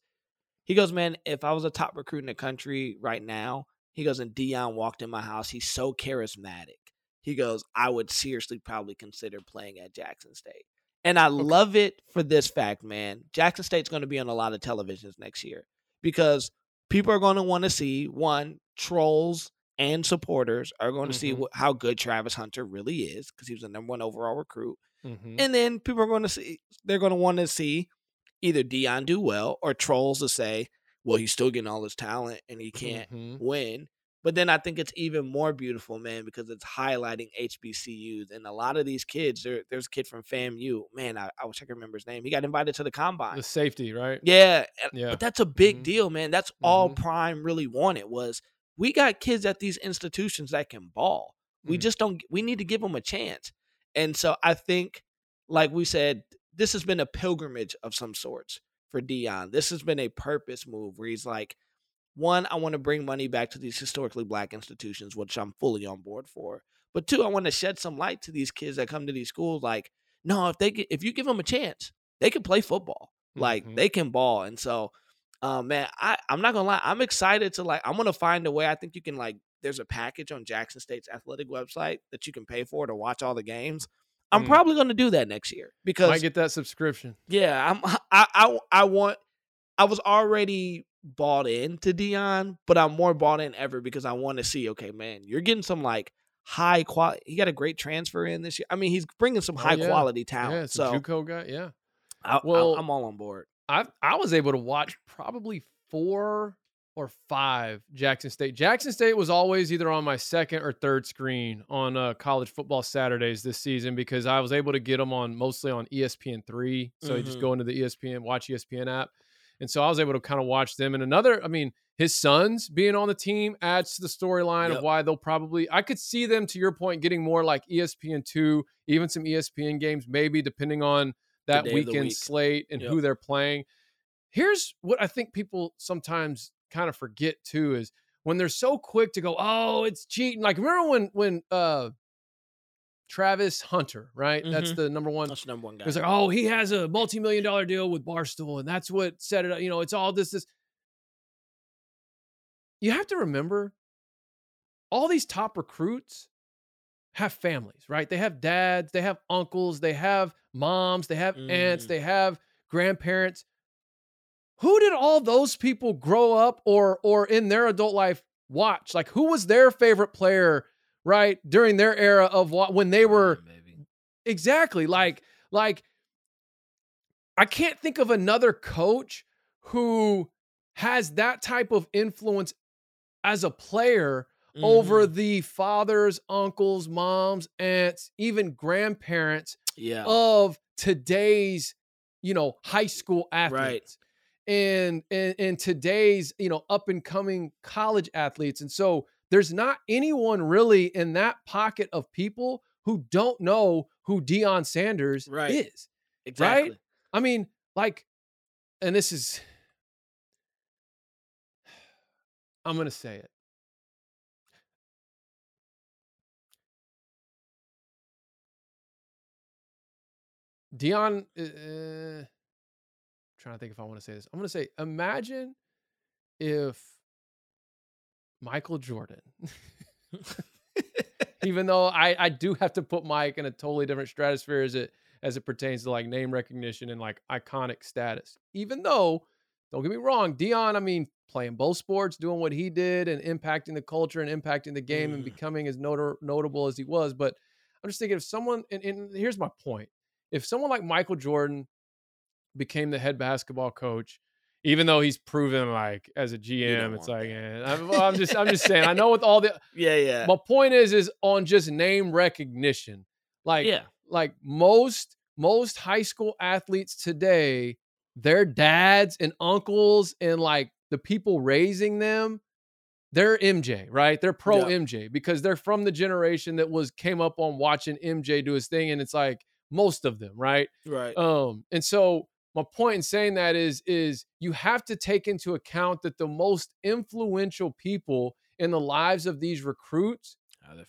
he goes, man. If I was a top recruit in the country right now, he goes, and Deion walked in my house. He's so charismatic. He goes, I would seriously probably consider playing at Jackson State. And I love it for this fact, man. Jackson State's going to be on a lot of televisions next year because people are going to want to see one trolls and supporters are going to see Mhm. wh- how good Travis Hunter really is because he was the number one overall recruit. mhm. And then people are going to see they're going to want to see either Deion do well or trolls to say, well, he's still getting all his talent and he can't Mhm. win. But then I think it's even more beautiful, man, because it's highlighting HBCUs and a lot of these kids. There, there's a kid from FAMU, man. I, I wish I could remember his name. He got invited to the combine. the safety, right? Yeah, Yeah. but that's a big Mhm. deal, man. That's all Mhm. Prime really wanted was we got kids at these institutions that can ball. We Mm. just don't. We need to give them a chance. And so I think, like we said, this has been a pilgrimage of some sorts for Deion. This has been a purpose move where he's like, one, I want to bring money back to these historically black institutions, which I'm fully on board for. But two, I want to shed some light to these kids that come to these schools. Like, no, if they if you give them a chance, they can play football. Like Mhm. they can ball. And so, um, man, I I'm not gonna lie, I'm excited to like. I'm gonna find a way. I think you can like. There's a package on Jackson State's athletic website that you can pay for to watch all the games. I'm Mm. probably gonna do that next year because I get that subscription. yeah, I'm I I I want I was already bought into Deion, but I'm more bought in ever because I want to see, okay, man, you're getting some like high quality he got a great transfer in this year. I mean, he's bringing some Oh, high yeah. quality Yeah, talent. it's so a JUCO guy. Yeah. I, Well- I, I'm all on board. I I was able to watch probably four or five Jackson State. Jackson State was always either on my second or third screen on uh, college football Saturdays this season because I was able to get them on mostly on ESPN three. So you just Mhm. go into the ESPN, watch ESPN app, and so I was able to kind of watch them. And another, I mean, his sons being on the team adds to the storyline Yep. of why they'll probably. I could see them to your point getting more like ESPN two, even some ESPN games, maybe depending on that day of the weekend week. slate and Yep. who they're playing. Here's what I think people sometimes kind of forget too is when they're so quick to go, "Oh, it's cheating." Like remember when when uh Travis Hunter, right? That's Mhm. the number one. That's number one guy. It was like, oh, he has a multi-million dollar deal with Barstool, and that's what set it up. You know, it's all this, this. You have to remember, all these top recruits have families, right? They have dads, they have uncles, they have moms, they have aunts, Mhm. they have grandparents. Who did all those people grow up or or in their adult life watch? Like, who was their favorite player, right, during their era of what when they were exactly like like I can't think of another coach who has that type of influence as a player over Mhm. the fathers, uncles, moms, aunts, even grandparents yeah. of today's, you know, high school athletes. And, and and today's, you know, up and coming college athletes. And so there's not anyone really in that pocket of people who don't know who Deion Sanders Right. is. exactly. I mean, like, and this is, I'm going to say it. Deion, uh, uh, trying to think if I want to say this. I'm going to say, imagine if Michael Jordan, even though I, I do have to put Mike in a totally different stratosphere as it as it pertains to like name recognition and like iconic status. Even though, don't get me wrong, Deion, I mean, playing both sports, doing what he did, and impacting the culture and impacting the game and Mm. becoming as notor- notable as he was. But I'm just thinking if someone, and, and here's my point: if someone like Michael Jordan became the head basketball coach. Even though he's proven like as a GM, it's like, eh, I'm, I'm just, I'm just saying. I know with all the, Yeah, yeah. my point is is on just name recognition like yeah. like most most high school athletes today their dads and uncles and like the people raising them they're MJ, right? They're pro Yeah. MJ because they're from the generation that was came up on watching MJ do his thing and it's like most of them, right? Right. Um, and so my point in saying that is is you have to take into account that the most influential people in the lives of these recruits,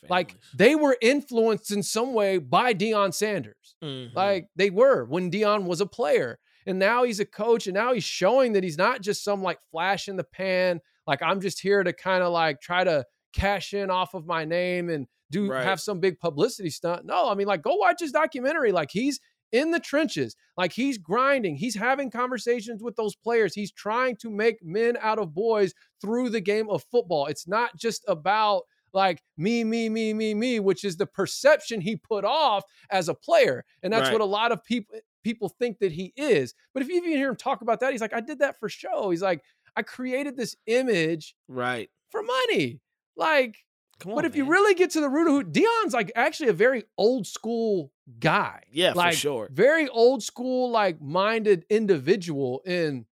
like they were influenced in some way by Deion Sanders. Mhm. Like they were when Deion was a player. And now he's a coach and now he's showing that he's not just some like flash in the pan, like I'm just here to kind of like try to cash in off of my name and do Right. have some big publicity stunt. No, I mean like go watch his documentary. Like he's in the trenches. Like he's grinding. He's having conversations with those players. He's trying to make men out of boys through the game of football. It's not just about like me, me, me, me, me, which is the perception he put off as a player. And that's Right. what a lot of people people think that he is. But if you even hear him talk about that, he's like, I did that for show. He's like, I created this image right. for money. Like, Come on. but if you really get to the root of who Deion's like actually a very old school guy. Yeah, for sure. Very old school, like minded individual. And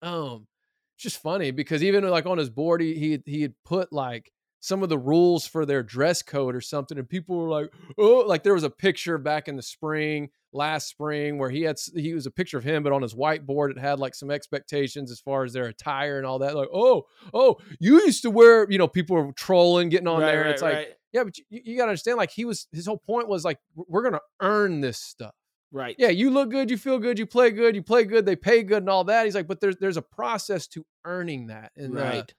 um, it's just funny because even like on his board, he he he had put like some of the rules for their dress code or something, and people were like, oh, like there was a picture back in the spring, last spring, where he had he was a picture of him, but on his whiteboard it had like some expectations as far as their attire and all that. Like, oh, oh, you used to wear, you know, people were trolling, getting on right, there. and right, it's like, right. yeah, but you, you got to understand, like he was, his whole point was like, we're gonna earn this stuff. right. Yeah, you look good, you feel good, you play good, you play good, they pay good, and all that. He's like, but there's there's a process to earning that. And uh, right.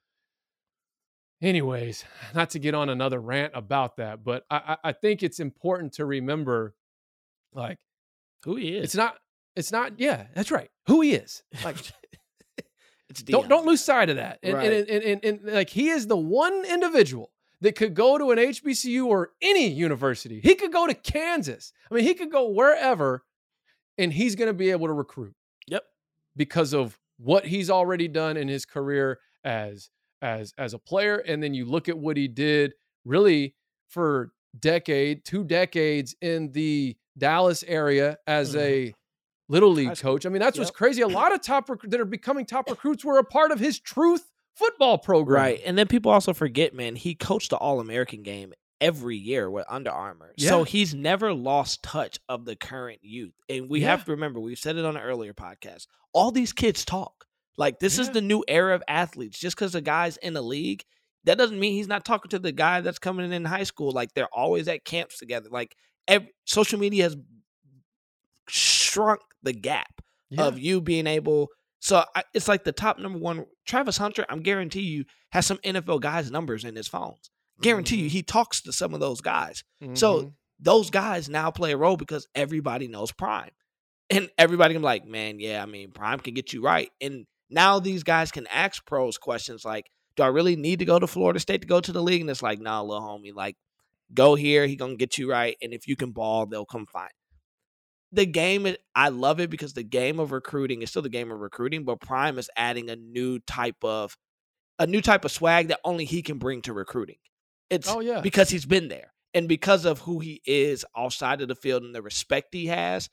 anyways, not to get on another rant about that, but I, I think it's important to remember, like, Who he is? it's not it's not yeah, that's right, who he is. Like, it's don't don't lose sight of that. And, Right. and, and, and, and like he is the one individual that could go to an HBCU or any university. He could go to Kansas. I mean, he could go wherever, and he's going to be able to recruit Yep. because of what he's already done in his career as as as a player. And then you look at what he did really for decade, two decades in the Dallas area as Mhm. a little league coach. I mean, that's what's crazy. A lot of top rec- that are becoming top recruits were a part of his truth football program. Right. And then people also forget, man, he coached the All American game every year with Under Armour. Yeah. So he's never lost touch of the current youth. And we Yeah. have to remember, we've said it on an earlier podcast. All these kids talk. Like this is the new era of athletes. Just because a guy's in the league, that doesn't mean he's not talking to the guy that's coming in in high school. Like they're always at camps together. Like ev- social media has shrunk the gap Yeah. of you being able. So I, it's like the top number one. Travis Hunter, I'm guarantee you, has some NFL guys' numbers in his phones. Guarantee you, Mhm. he talks to some of those guys. So Mhm. those guys now play a role because everybody knows Prime. And everybody can be like, man, yeah, I mean, Prime can get you right. And now these guys can ask pros questions like, do I really need to go to Florida State to go to the league? And it's like, nah, little homie, like, go here. He gonna get you right. And if you can ball, they'll come find. The game, is- I love it because the game of recruiting is still the game of recruiting, but Prime is adding a new type of a new type of swag that only he can bring to recruiting. It's oh yeah, because he's been there and because of who he is outside of the field and the respect he has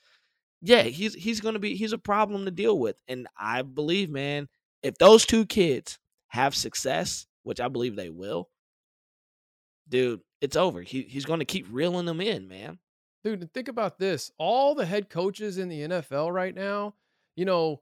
yeah he's he's to be he's a problem to deal with and i believe man if those two kids have success which i believe they will dude it's over he, he's going to keep reeling them in man dude. Think about this: all the head coaches in the NFL right now, you know,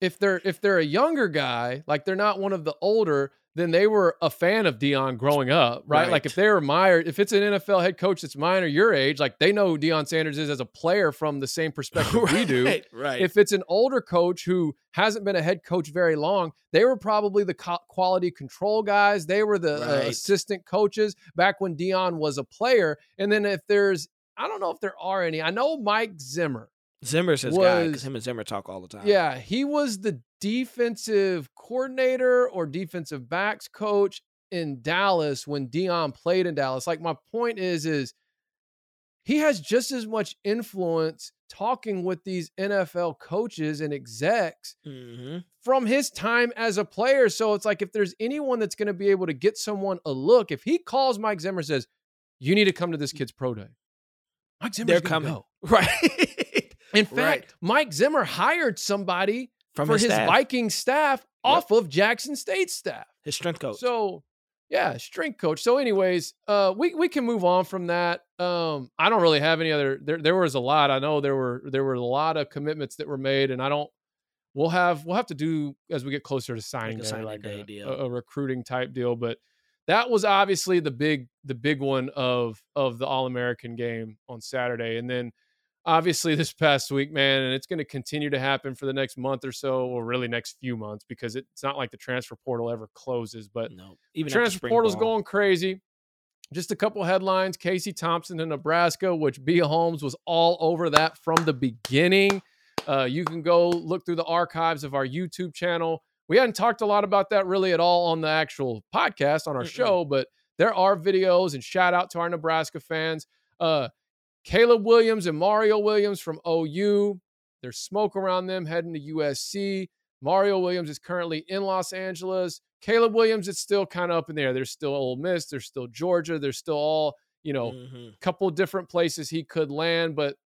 if they're if they're a younger guy, like they're not one of the older, then they were a fan of Deion growing up, right? Like if Right. they were my, if it's an NFL head coach that's mine or your age, like they know who Deion Sanders is as a player from the same perspective we do. right, right If it's an older coach who hasn't been a head coach very long, they were probably the co- quality control guys. They were the uh, assistant coaches back when Deion was a player. And then if there's, I don't know if there are any. I know Mike Zimmer. zimmer's his guy was- because him and zimmer talk all the time Yeah, he was the defensive coordinator or defensive backs coach in Dallas when Deion played in Dallas. Like my point is is he has just as much influence talking with these NFL coaches and execs hmm from his time as a player. So it's like if there's anyone that's going to be able to get someone a look, if he calls Mike Zimmer and says, "You need to come to this kid's pro day," Mike Zimmer's they're coming go. right In fact, Right. Mike Zimmer hired somebody from for his, his, staff, Viking staff off of Jackson State staff. his strength coach So, yeah, strength coach. So, anyways, uh, we we can move on from that. Um, I don't really have any other. There there was a lot. I know there were there were a lot of commitments that were made, and I don't. We'll have we'll have to do as we get closer to signing a signing like a, a, a recruiting type deal. But that was obviously the big the big one of of the All American game on Saturday, and then obviously this past week, man, and it's going to continue to happen for the next month or so, or really next few months, because it's not like the transfer portal ever closes. But no even transfer portal's ball. going crazy. Just a couple headlines: Casey Thompson in Nebraska, which B Holmes was all over that from the beginning. Uh, you can go look through the archives of our YouTube channel. We hadn't talked a lot about that really at all on the actual podcast on our show, but there are videos and shout out to our Nebraska fans. Uh, Caleb Williams and Mario Williams from OU. There's smoke around them heading to USC. Mario Williams is currently in Los Angeles. Caleb Williams, it's still kind of up in there. There's still Ole Miss. There's still Georgia. There's still all, you know, Mhm. couple different places he could land, but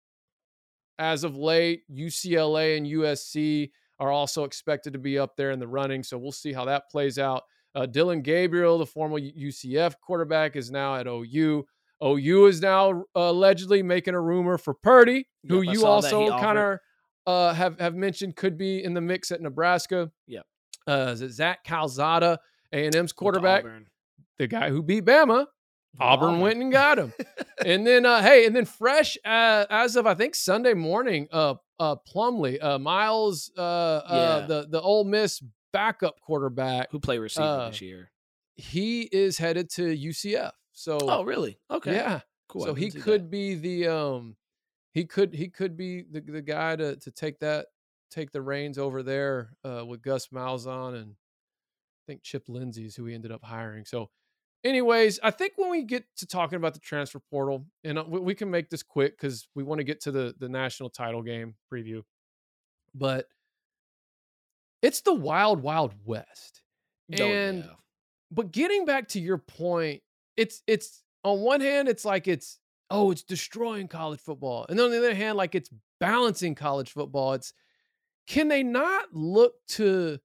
as of late, UCLA and USC are also expected to be up there in the running. So we'll see how that plays out. Uh, Dillon Gabriel, the former UCF quarterback, is now at OU. OU is now uh, allegedly making a rumor for Purdy, who Yep, you saw that. He also kind of uh, have have mentioned could be in the mix at Nebraska. Yep. Uh, is it Zach Calzada, A and M's quarterback, the guy who beat Bama? Auburn, Auburn. went and got him. and then uh hey, and then fresh uh, as of I think Sunday morning, uh uh Plumlee, uh Miles uh uh Yeah. the the Ole Miss backup quarterback, who play receiver this year. he is headed to UCF. So Oh, really? Okay. yeah. Cool. So he didn't that. could be the um he could he could be the the guy to to take that take the reins over there uh with Gus Malzahn and I think Chip Lindsey's who he ended up hiring. So anyways, I think when we get to talking about the transfer portal and uh, we, we can make this quick cuz we want to get to the the national title game preview. But it's the wild wild west. Oh, and yeah. but getting back to your point, it's it's on one hand, it's like it's oh, it's destroying college football. And then on the other hand, like it's balancing college football. It's can they not look to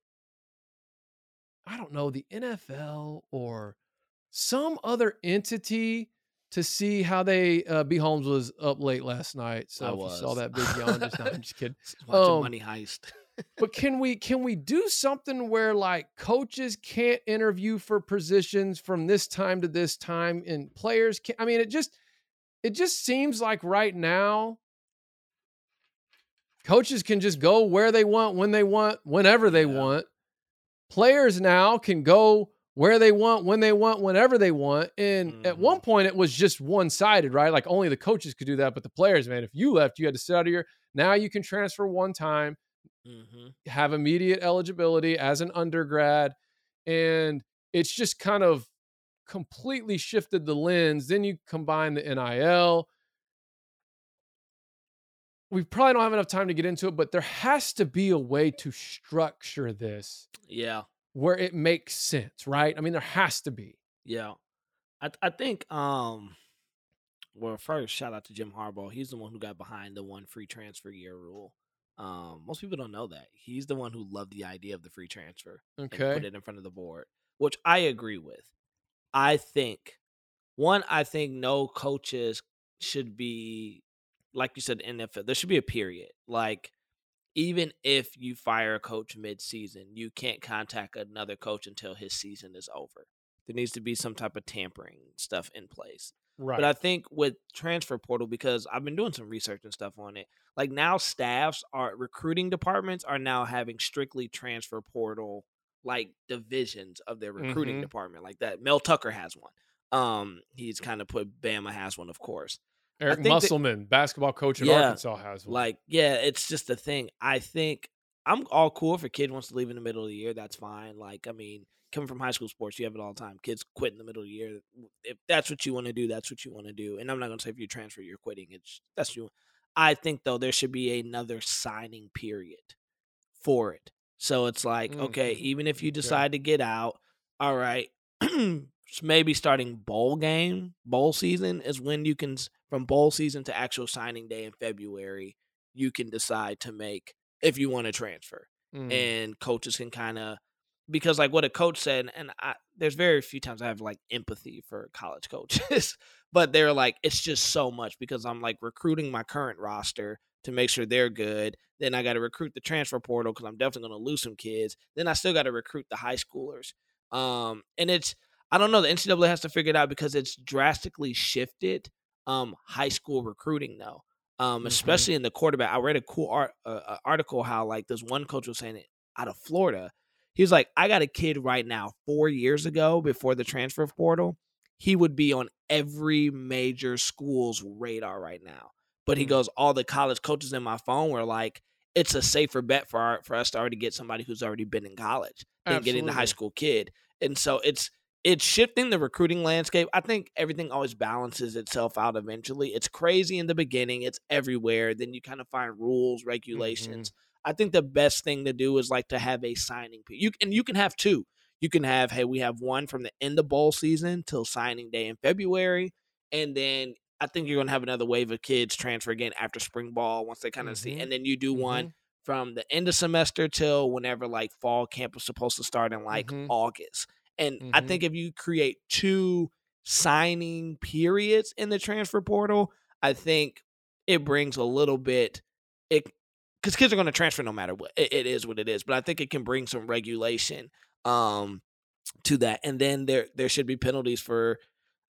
I don't know, the NFL or some other entity to see how they uh B Holmes was up late last night. So I if you saw was. that big yawn just now, I'm just kidding Watching um, Money Heist. But can we can we do something where like coaches can't interview for positions from this time to this time and players can I mean it just it just seems like right now coaches can just go where they want, when they want, whenever they Yeah. want. Players now can go where they want, when they want, whenever they want. And at Mhm. one point, it was just one sided, right? Like only the coaches could do that, but the players, man, if you left, you had to sit out of your. Now you can transfer one time, hmm have immediate eligibility as an undergrad, and it's just kind of completely shifted the lens. Then you combine the NIL. We probably don't have enough time to get into it, but there has to be a way to structure this Yeah. where it makes sense, right? I mean, there has to be. Yeah. I I think um well first shout out to Jim Harbaugh. He's the one who got behind the one free transfer year rule. Um most people don't know that. He's the one who loved the idea of the free transfer and put it in front of the board, which I agree with. I think one I think no coaches should be like you said NFL. There should be a period. Like even if you fire a coach mid-season, you can't contact another coach until his season is over. There needs to be some type of tampering stuff in place. Right. But I think with transfer portal, because I've been doing some research and stuff on it, like now staffs are recruiting departments are now having strictly transfer portal like divisions of their recruiting Mhm. department, like that. Mel Tucker has one. Um, he's kind of put Bama has one, of course. Eric think that- Musselman, basketball coach at Yeah, Arkansas, has one. Like, yeah, it's just a thing. I think I'm all cool if a kid wants to leave in the middle of the year. That's fine. Like, I mean, coming from high school sports, you have it all the time. Kids quit in the middle of the year. If that's what you want to do, that's what you want to do. And I'm not going to say if you transfer, you're quitting. It's that's what you. I think though there should be another signing period for it. So it's like, okay, Mhm. even if you Okay. decide to get out, all right, maybe starting bowl game, bowl season is when you can from bowl season to actual signing day in February, you can decide to make if you want to transfer. Mm. And coaches can kind of because like what a coach said and I there's very few times I have like empathy for college coaches, but they're like it's just so much because I'm like recruiting my current roster to make sure they're good. Then I got to recruit the transfer portal because I'm definitely going to lose some kids. Then I still got to recruit the high schoolers. Um, and it's I don't know. The NCAA has to figure it out because it's drastically shifted um, high school recruiting though. Um, Mhm. especially in the quarterback. I read a cool art, uh, uh, article how like this one coach was saying it out of Florida. He was like, I got a kid right now, four years ago before the transfer portal, he would be on every major school's radar right now. But he Mm. goes, all the college coaches in my phone were like, it's a safer bet for our, for us to already get somebody who's already been in college than getting the high school kid. And so it's it's shifting the recruiting landscape. I think everything always balances itself out eventually. It's crazy in the beginning, it's everywhere. Then you kind of find rules, regulations. I think the best thing to do is like to have a signing. You and you can have two. You can have hey, we have one from the end of bowl season till signing day in February, and then I think you're gonna have another wave of kids transfer again after spring ball once they kind of see, Mhm. and then you do one Mhm. from the end of semester till whenever like fall camp is supposed to start in like Mhm. August. And I Mhm. think if you create two signing periods in the transfer portal, I think it brings a little bit it because kids are going to transfer no matter what. It, it is what it is, but I think it can bring some regulation um to that, and then there there should be penalties for.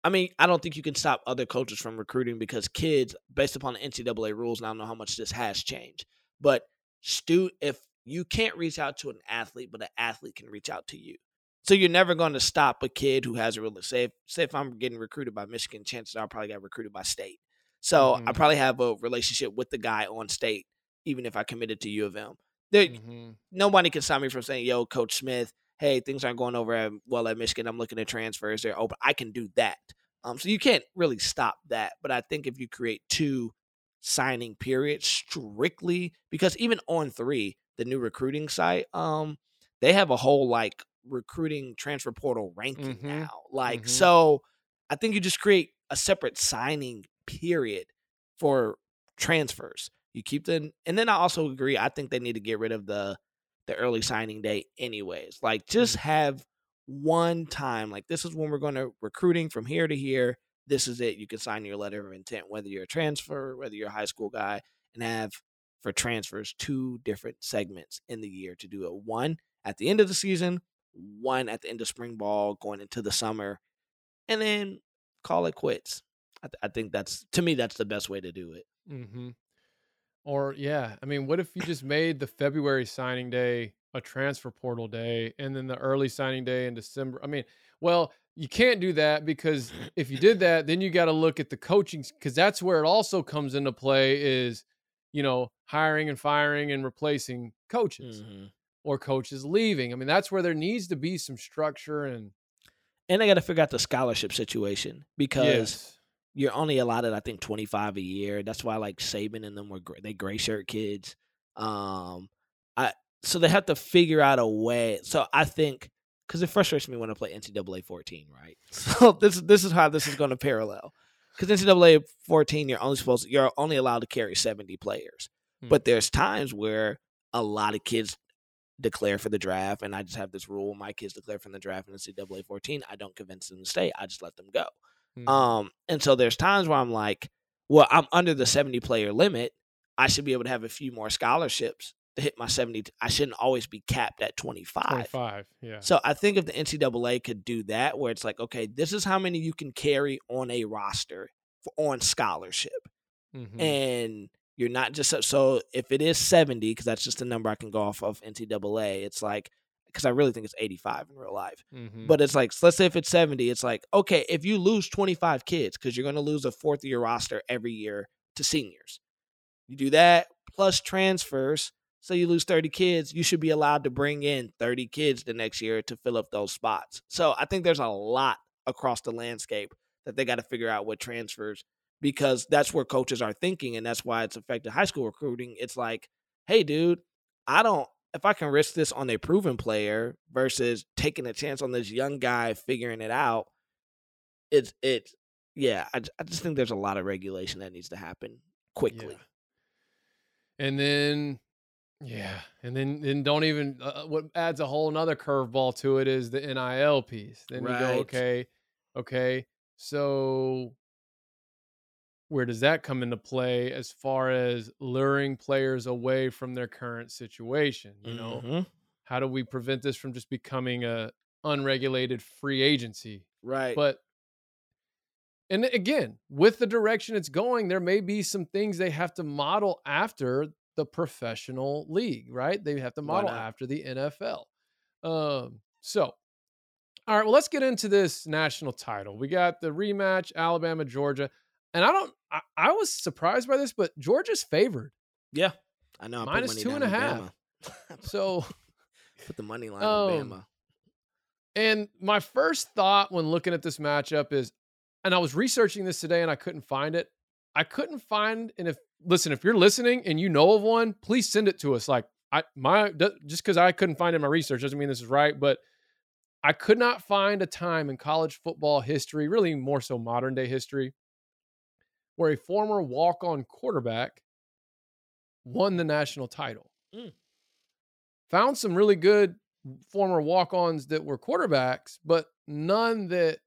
I mean, I don't think you can stop other coaches from recruiting because kids, based upon the NCAA rules, and I don't know how much this has changed, but stu if you can't reach out to an athlete, but an athlete can reach out to you. So you're never going to stop a kid who has a real say. If, say if I'm getting recruited by Michigan, chances are I probably got recruited by State. So I Mhm. probably have a relationship with the guy on State, even if I committed to U of M. There, Mhm. nobody can stop me from saying, "Yo, Coach Smith, hey, things aren't going over at, well at Michigan. I'm looking at transfers. They're open. I can do that." Um, so you can't really stop that. But I think if you create two signing periods strictly, because even On3, the new recruiting site, um, they have a whole like recruiting transfer portal ranking Mhm. now. Like Mhm. so, I think you just create a separate signing period for transfers. You keep the, and then I also agree. I think they need to get rid of the the early signing day, anyways. Like, just have one time. Like, this is when we're going to recruiting from here to here. This is it. You can sign your letter of intent, whether you're a transfer, whether you're a high school guy, and have for transfers two different segments in the year to do it. One at the end of the season, one at the end of spring ball, going into the summer, and then call it quits. I, th- I think that's to me that's the best way to do it. Mm-hmm. Or yeah, I mean, what if you just made the February signing day a transfer portal day, and then the early signing day in December? I mean, well, you can't do that because if you did that, then you got to look at the coaching because that's where it also comes into play. Is you know hiring and firing and replacing coaches Mhm. or coaches leaving. I mean, that's where there needs to be some structure and And I got to figure out the scholarship situation because yes, you're only allotted, I think, 25 a year. That's why like Saban and them were they gray shirt kids. Um, I so they have to figure out a way. So I think because it frustrates me when I play NCAA 14, right? So this this is how this is going to parallel. Because NCAA 14, you're only supposed you're only allowed to carry 70 players, Hmm. but there's times where a lot of kids declare for the draft, and I just have this rule: my kids declare for the draft in NCAA 14. I don't convince them to stay. I just let them go. Mhm. Um, and so there's times where I'm like, well, I'm under the 70 player limit. I should be able to have a few more scholarships to hit my 70. I shouldn't always be capped at 25. 25. Yeah. So I think if the NCAA could do that, where it's like, okay, this is how many you can carry on a roster for, on scholarship, Mhm. and you're not just so if it is 70, because that's just the number I can go off of NCAA. It's like because I really think it's 85 in real life. Mhm. But it's like, so let's say if it's 70, it's like, okay, if you lose 25 kids, because you're going to lose a fourth year roster every year to seniors, you do that plus transfers. So you lose 30 kids, you should be allowed to bring in 30 kids the next year to fill up those spots. So I think there's a lot across the landscape that they got to figure out with transfers because that's where coaches are thinking. And that's why it's affected high school recruiting. It's like, hey, dude, I don't, if I can risk this on a proven player versus taking a chance on this young guy figuring it out, it's it's yeah. I I just think there's a lot of regulation that needs to happen quickly. Yeah. And then, yeah, and then then don't even uh, what adds a whole nother curveball to it is the NIL piece. Then you go, okay, okay, so where does that come into play as far as luring players away from their current situation? You know, Mhm. how do we prevent this from just becoming a unregulated free agency? right? But and again, with the direction it's going, there may be some things they have to model after the professional league, right? They have to model after the NFL. Um, so all right, well, let's get into this national title. We got the rematch, Alabama, Georgia. And I don't I, I was surprised by this, but Georgia's favored. yeah, I know. I put money two down and a half. So put the money line on Um, Bama. And my first thought when looking at this matchup is, and I was researching this today and I couldn't find it. I couldn't find, and if listen, if you're listening and you know of one, please send it to us. Like I my just because I couldn't find it in my research doesn't mean this is right, but I could not find a time in college football history, really more so modern day history, where a former walk-on quarterback won the national title. Mm. Found some really good former walk-ons that were quarterbacks, but none that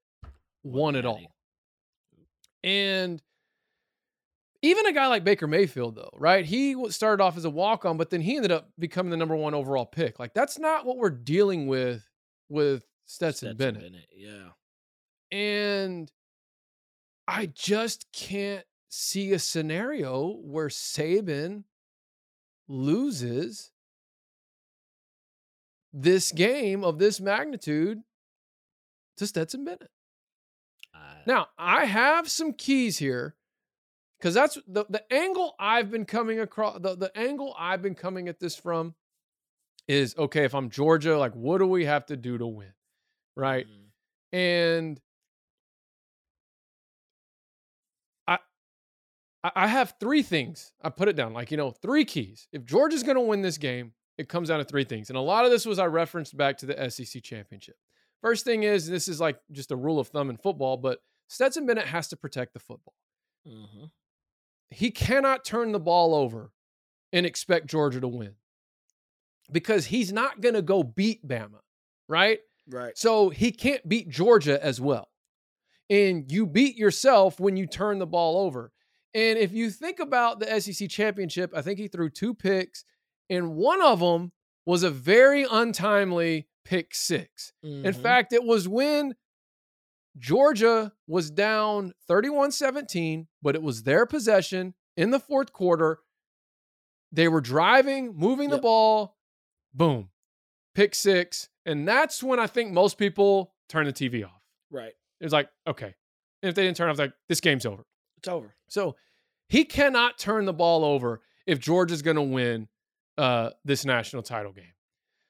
won it all. And even a guy like Baker Mayfield, though, right? He started off as a walk-on, but then he ended up becoming the number one overall pick. Like that's not what we're dealing with with Stetson, Stetson Bennett. Bennett, Yeah. And I just can't see a scenario where Saban loses this game of this magnitude to Stetson Bennett. I- Now, I have some keys here because that's the, the angle I've been coming across. The, the angle I've been coming at this from is okay, if I'm Georgia, like, what do we have to do to win? Right. Mhm. And I have three things. I put it down like, you know, three keys. If Georgia's going to win this game, it comes down to three things. And a lot of this was I referenced back to the SEC championship. First thing is, this is like just a rule of thumb in football, but Stetson Bennett has to protect the football. Mhm. He cannot turn the ball over and expect Georgia to win because he's not going to go beat Bama, right? Right. So he can't beat Georgia as well. And you beat yourself when you turn the ball over. And if you think about the SEC championship, I think he threw two picks, and one of them was a very untimely pick 6 In Mhm. fact, it was when Georgia was down 31 17, but it was their possession in the fourth quarter. They were driving, moving the Yep. ball, boom, pick six. And that's when I think most people turn the TV off. Right. It's like, okay. And if they didn't turn off, like, this game's over. It's over. So he cannot turn the ball over if Georgia's going to win uh, this national title game.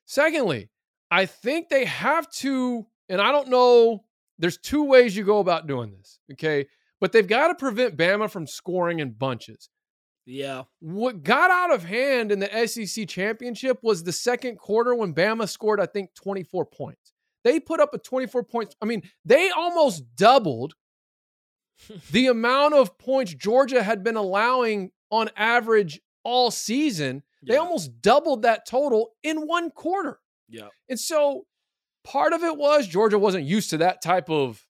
Secondly, I think they have to, and I don't know, there's two ways you go about doing this, okay? But they've got to prevent Bama from scoring in bunches. Yeah. What got out of hand in the SEC championship was the second quarter when Bama scored, I think, 24 points. They put up a 24 points. I mean, they almost doubled the amount of points Georgia had been allowing on average all season. They almost doubled that total in one quarter. Yeah. And so part of it was Georgia wasn't used to that type of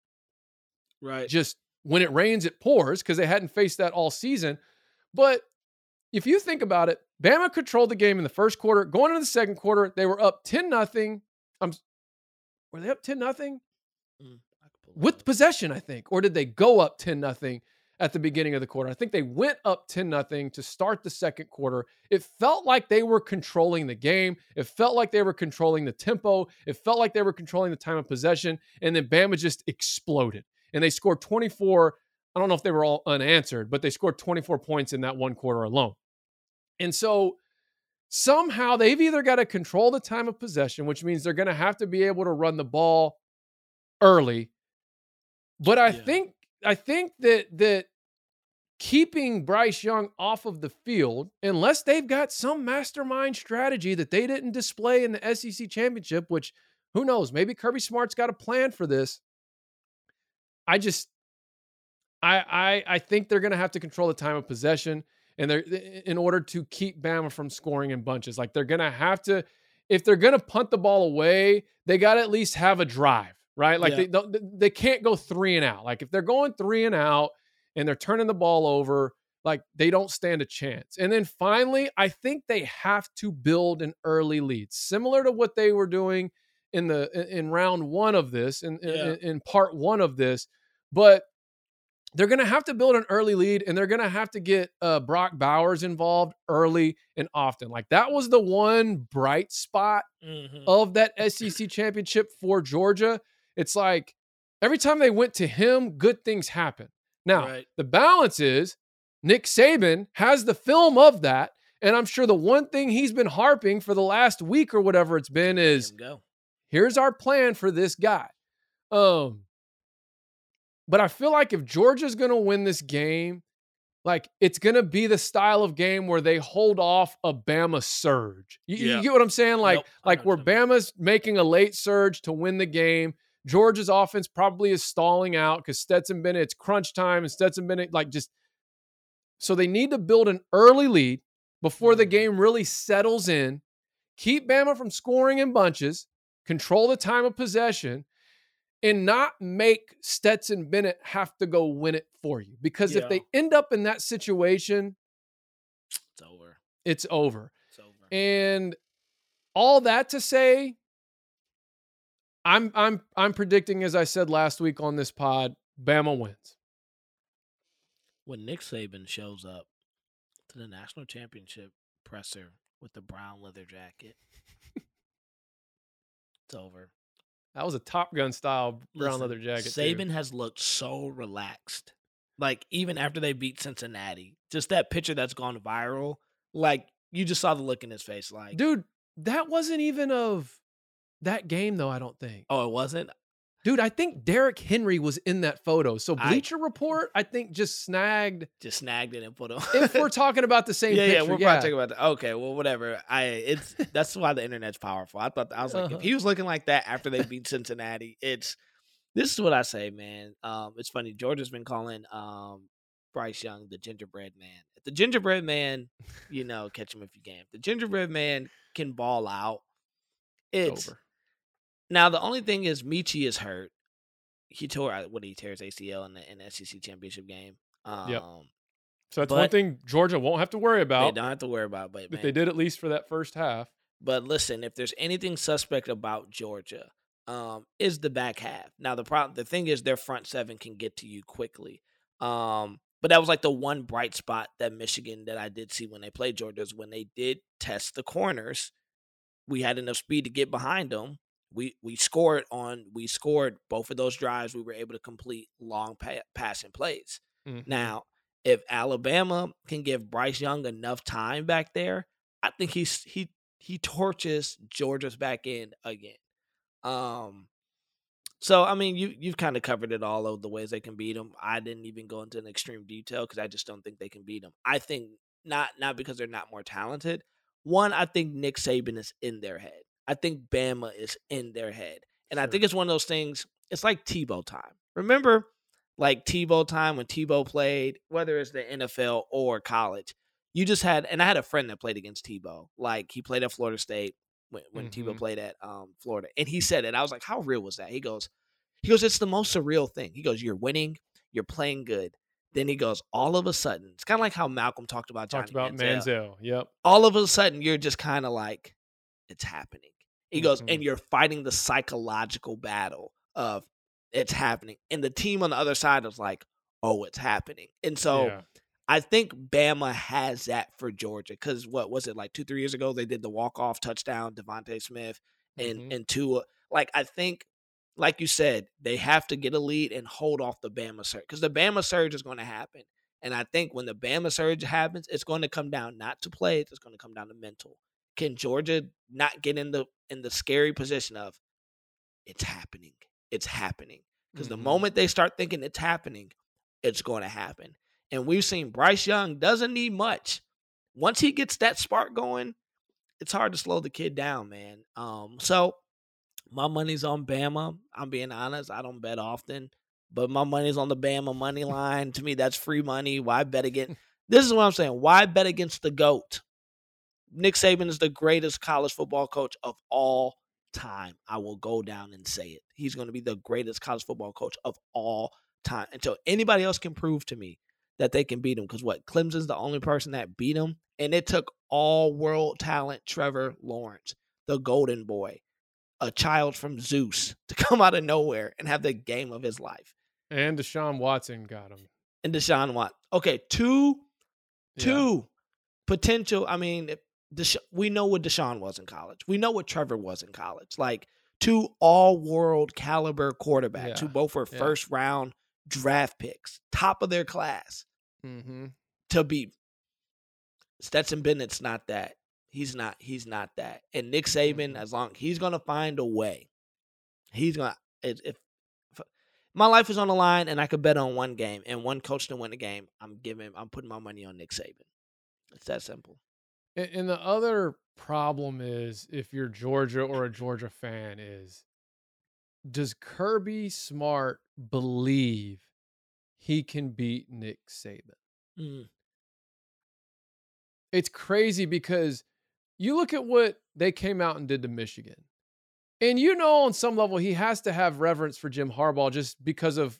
Right. just when it rains, it pours because they hadn't faced that all season. But if you think about it, Bama controlled the game in the first quarter. Going into the second quarter, they were up 10 nothing. I'm were they up 10 nothing? Mm, With possession, I think, or did they go up 10 nothing at the beginning of the quarter? I think they went up 10 nothing to start the second quarter. It felt like they were controlling the game. It felt like they were controlling the tempo. It felt like they were controlling the time of possession. And then Bama just exploded. And they scored 24. I don't know if they were all unanswered, but they scored 24 points in that one quarter alone. And so somehow they've either got to control the time of possession, which means they're going to have to be able to run the ball early. But I Yeah. think I think that that keeping Bryce Young off of the field, unless they've got some mastermind strategy that they didn't display in the SEC championship, which who knows, maybe Kirby Smart's got a plan for this. I just I I I think they're gonna have to control the time of possession and they're in order to keep Bama from scoring in bunches. Like they're gonna have to, if they're gonna punt the ball away, they got to at least have a drive, right? Like Yeah. they they can't go three and out. Like if they're going three and out and they're turning the ball over, like they don't stand a chance. And then finally, I think they have to build an early lead, similar to what they were doing in the in- in round one of this, in in- Yeah. in part one of this, but they're going to have to build an early lead and they're going to have to get uh, Brock Bowers involved early and often. Like that was the one bright spot Mhm. of that SEC championship for Georgia. It's like every time they went to him, good things happen. Now, Right. the balance is Nick Saban has the film of that. And I'm sure the one thing he's been harping for the last week or whatever it's been is here's our plan for this guy. Um, but I feel like if Georgia's going to win this game, like it's going to be the style of game where they hold off a Bama surge. You, you get what I'm saying? Like, Nope, like where Bama's making a late surge to win the game. Georgia's offense probably is stalling out because Stetson Bennett, it's crunch time, and Stetson Bennett, like, just so they need to build an early lead before the Mhm. game really settles in. Keep Bama from scoring in bunches, control the time of possession, and not make Stetson Bennett have to go win it for you. Because if they end up in that situation, It's over. it's over. It's over. And all that to say, I'm I'm I'm predicting, as I said last week on this pod, Bama wins. when Nick Saban shows up to the national championship presser with the brown leather jacket, it's over. That was a Top Gun style brown Listen, leather jacket. too. Saban has looked so relaxed. Like even after they beat Cincinnati, just that picture that's gone viral. Like you just saw the look in his face. Like, dude, that wasn't even of that game though. I don't think. oh, it wasn't. Dude, I think Derrick Henry was in that photo. So I- Bleacher Report, I think, just snagged. Just snagged it and put him. If we're talking about the same yeah, picture, yeah, we're yeah. probably talking about that. Okay, well, whatever. I it's that's why the internet's powerful. I thought I was like, Uh-huh. if he was looking like that after they beat Cincinnati, it's this is what I say, man. Um, it's funny. Georgia's been calling um Bryce Young the gingerbread man. If the gingerbread man, you know, catch him if you can. If the gingerbread man can ball out. It's over. Now the only thing is Metchie is hurt. He tore what he tears ACL in the in the SEC championship game. Um, Yep. So that's one thing Georgia won't have to worry about. They don't have to worry about, but man, they did at least for that first half. But listen, if there's anything suspect about Georgia, um, is the back half. Now the problem, the thing is, their front seven can get to you quickly. Um, but that was like the one bright spot that Michigan that I did see when they played Georgia is when they did test the corners. We had enough speed to get behind them. We we scored on we scored both of those drives. We were able to complete long pa- passing plays. Mhm. Now, if Alabama can give Bryce Young enough time back there, I think he's he he torches Georgia's back end again. Um, so I mean, you you've kind of covered it all of the ways they can beat them. I didn't even go into an extreme detail because I just don't think they can beat them. I think not not because they're not more talented. One, I think Nick Saban is in their head. I think Bama is in their head, and I think it's one of those things. It's like Tebow time. Remember, like Tebow time when Tebow played, whether it's the NFL or college. You just had, and I had a friend that played against Tebow. Like he played at Florida State when, when Tebow Mhm. played at um, Florida, and he said it. I was like, "How real was that?" He goes, "He goes, it's the most surreal thing." He goes, "You're winning, you're playing good." Then he goes, "All of a sudden, it's kind of like how Malcolm talked about Johnny Talked about Manziel. Manziel. Yep. All of a sudden, you're just kind of like, it's happening." He goes, Mhm. and you're fighting the psychological battle of it's happening, and the team on the other side is like, "Oh, it's happening," and so. yeah. I think Bama has that for Georgia because what was it like two three years ago they did the walk off touchdown DeVonta Smith and Mhm. and Tua like I think like you said they have to get a lead and hold off the Bama surge because the Bama surge is going to happen and I think when the Bama surge happens it's going to come down not to plays it's going to come down to mental can Georgia not get in the in the scary position of it's happening it's happening because the Mhm. moment they start thinking it's happening it's going to happen and we've seen Bryce Young doesn't need much. Once he gets that spark going, it's hard to slow the kid down, man. Um, so my money's on Bama. I'm being honest. I don't bet often, but my money's on the Bama money line. to me, that's free money. Why bet against? this is what I'm saying. Why bet against the goat? Nick Saban is the greatest college football coach of all time. I will go down and say it. He's going to be the greatest college football coach of all time until anybody else can prove to me that they can beat him. Because what Clemson's the only person that beat him, and it took all world talent Trevor Lawrence, the Golden Boy, a child from Zeus, to come out of nowhere and have the game of his life. And Deshaun Watson got him. And Deshaun Watson. Okay, two, Yeah. two potential. I mean, Desha- we know what Deshaun was in college. We know what Trevor was in college. Like two all world caliber quarterbacks who both were yeah. first round draft picks, top of their class. Mm-hmm. to be Stetson Bennett's not that. He's not. He's not that. And Nick Saban, Mhm. as long he's gonna find a way, he's gonna. If, if if my life is on the line and I could bet on one game and one coach to win the game, I'm giving. I'm putting my money on Nick Saban. It's that simple. And, and the other problem is if you're Georgia or a Georgia fan is does Kirby Smart believe he can beat Nick Saban? Mm. It's crazy because you look at what they came out and did to Michigan. And you know on some level he has to have reverence for Jim Harbaugh just because of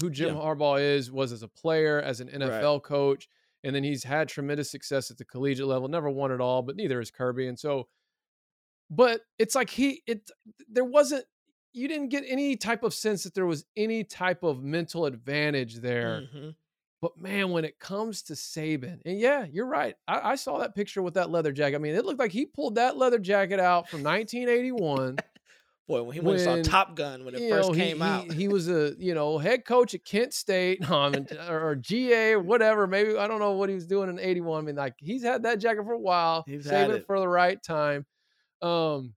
who Jim Yeah. Harbaugh is, was as a player, as an NFL coach, and then he's had tremendous success at the collegiate level. Never won it all, but neither is Kirby. And so, but it's like he it there wasn't you didn't get any type of sense that there was any type of mental advantage there. Mhm. But man, when it comes to Saban, and yeah, you're right. I, I saw that picture with that leather jacket. I mean, it looked like he pulled that leather jacket out from 1981. Boy, when he went and saw Top Gun when it first know, he- came he, out, He was a you know head coach at Kent State, no, I mean, or, GA or whatever. Maybe I don't know what he was doing in '81. I mean, like he's had that jacket for a while. He's had it it. for the right time. Um,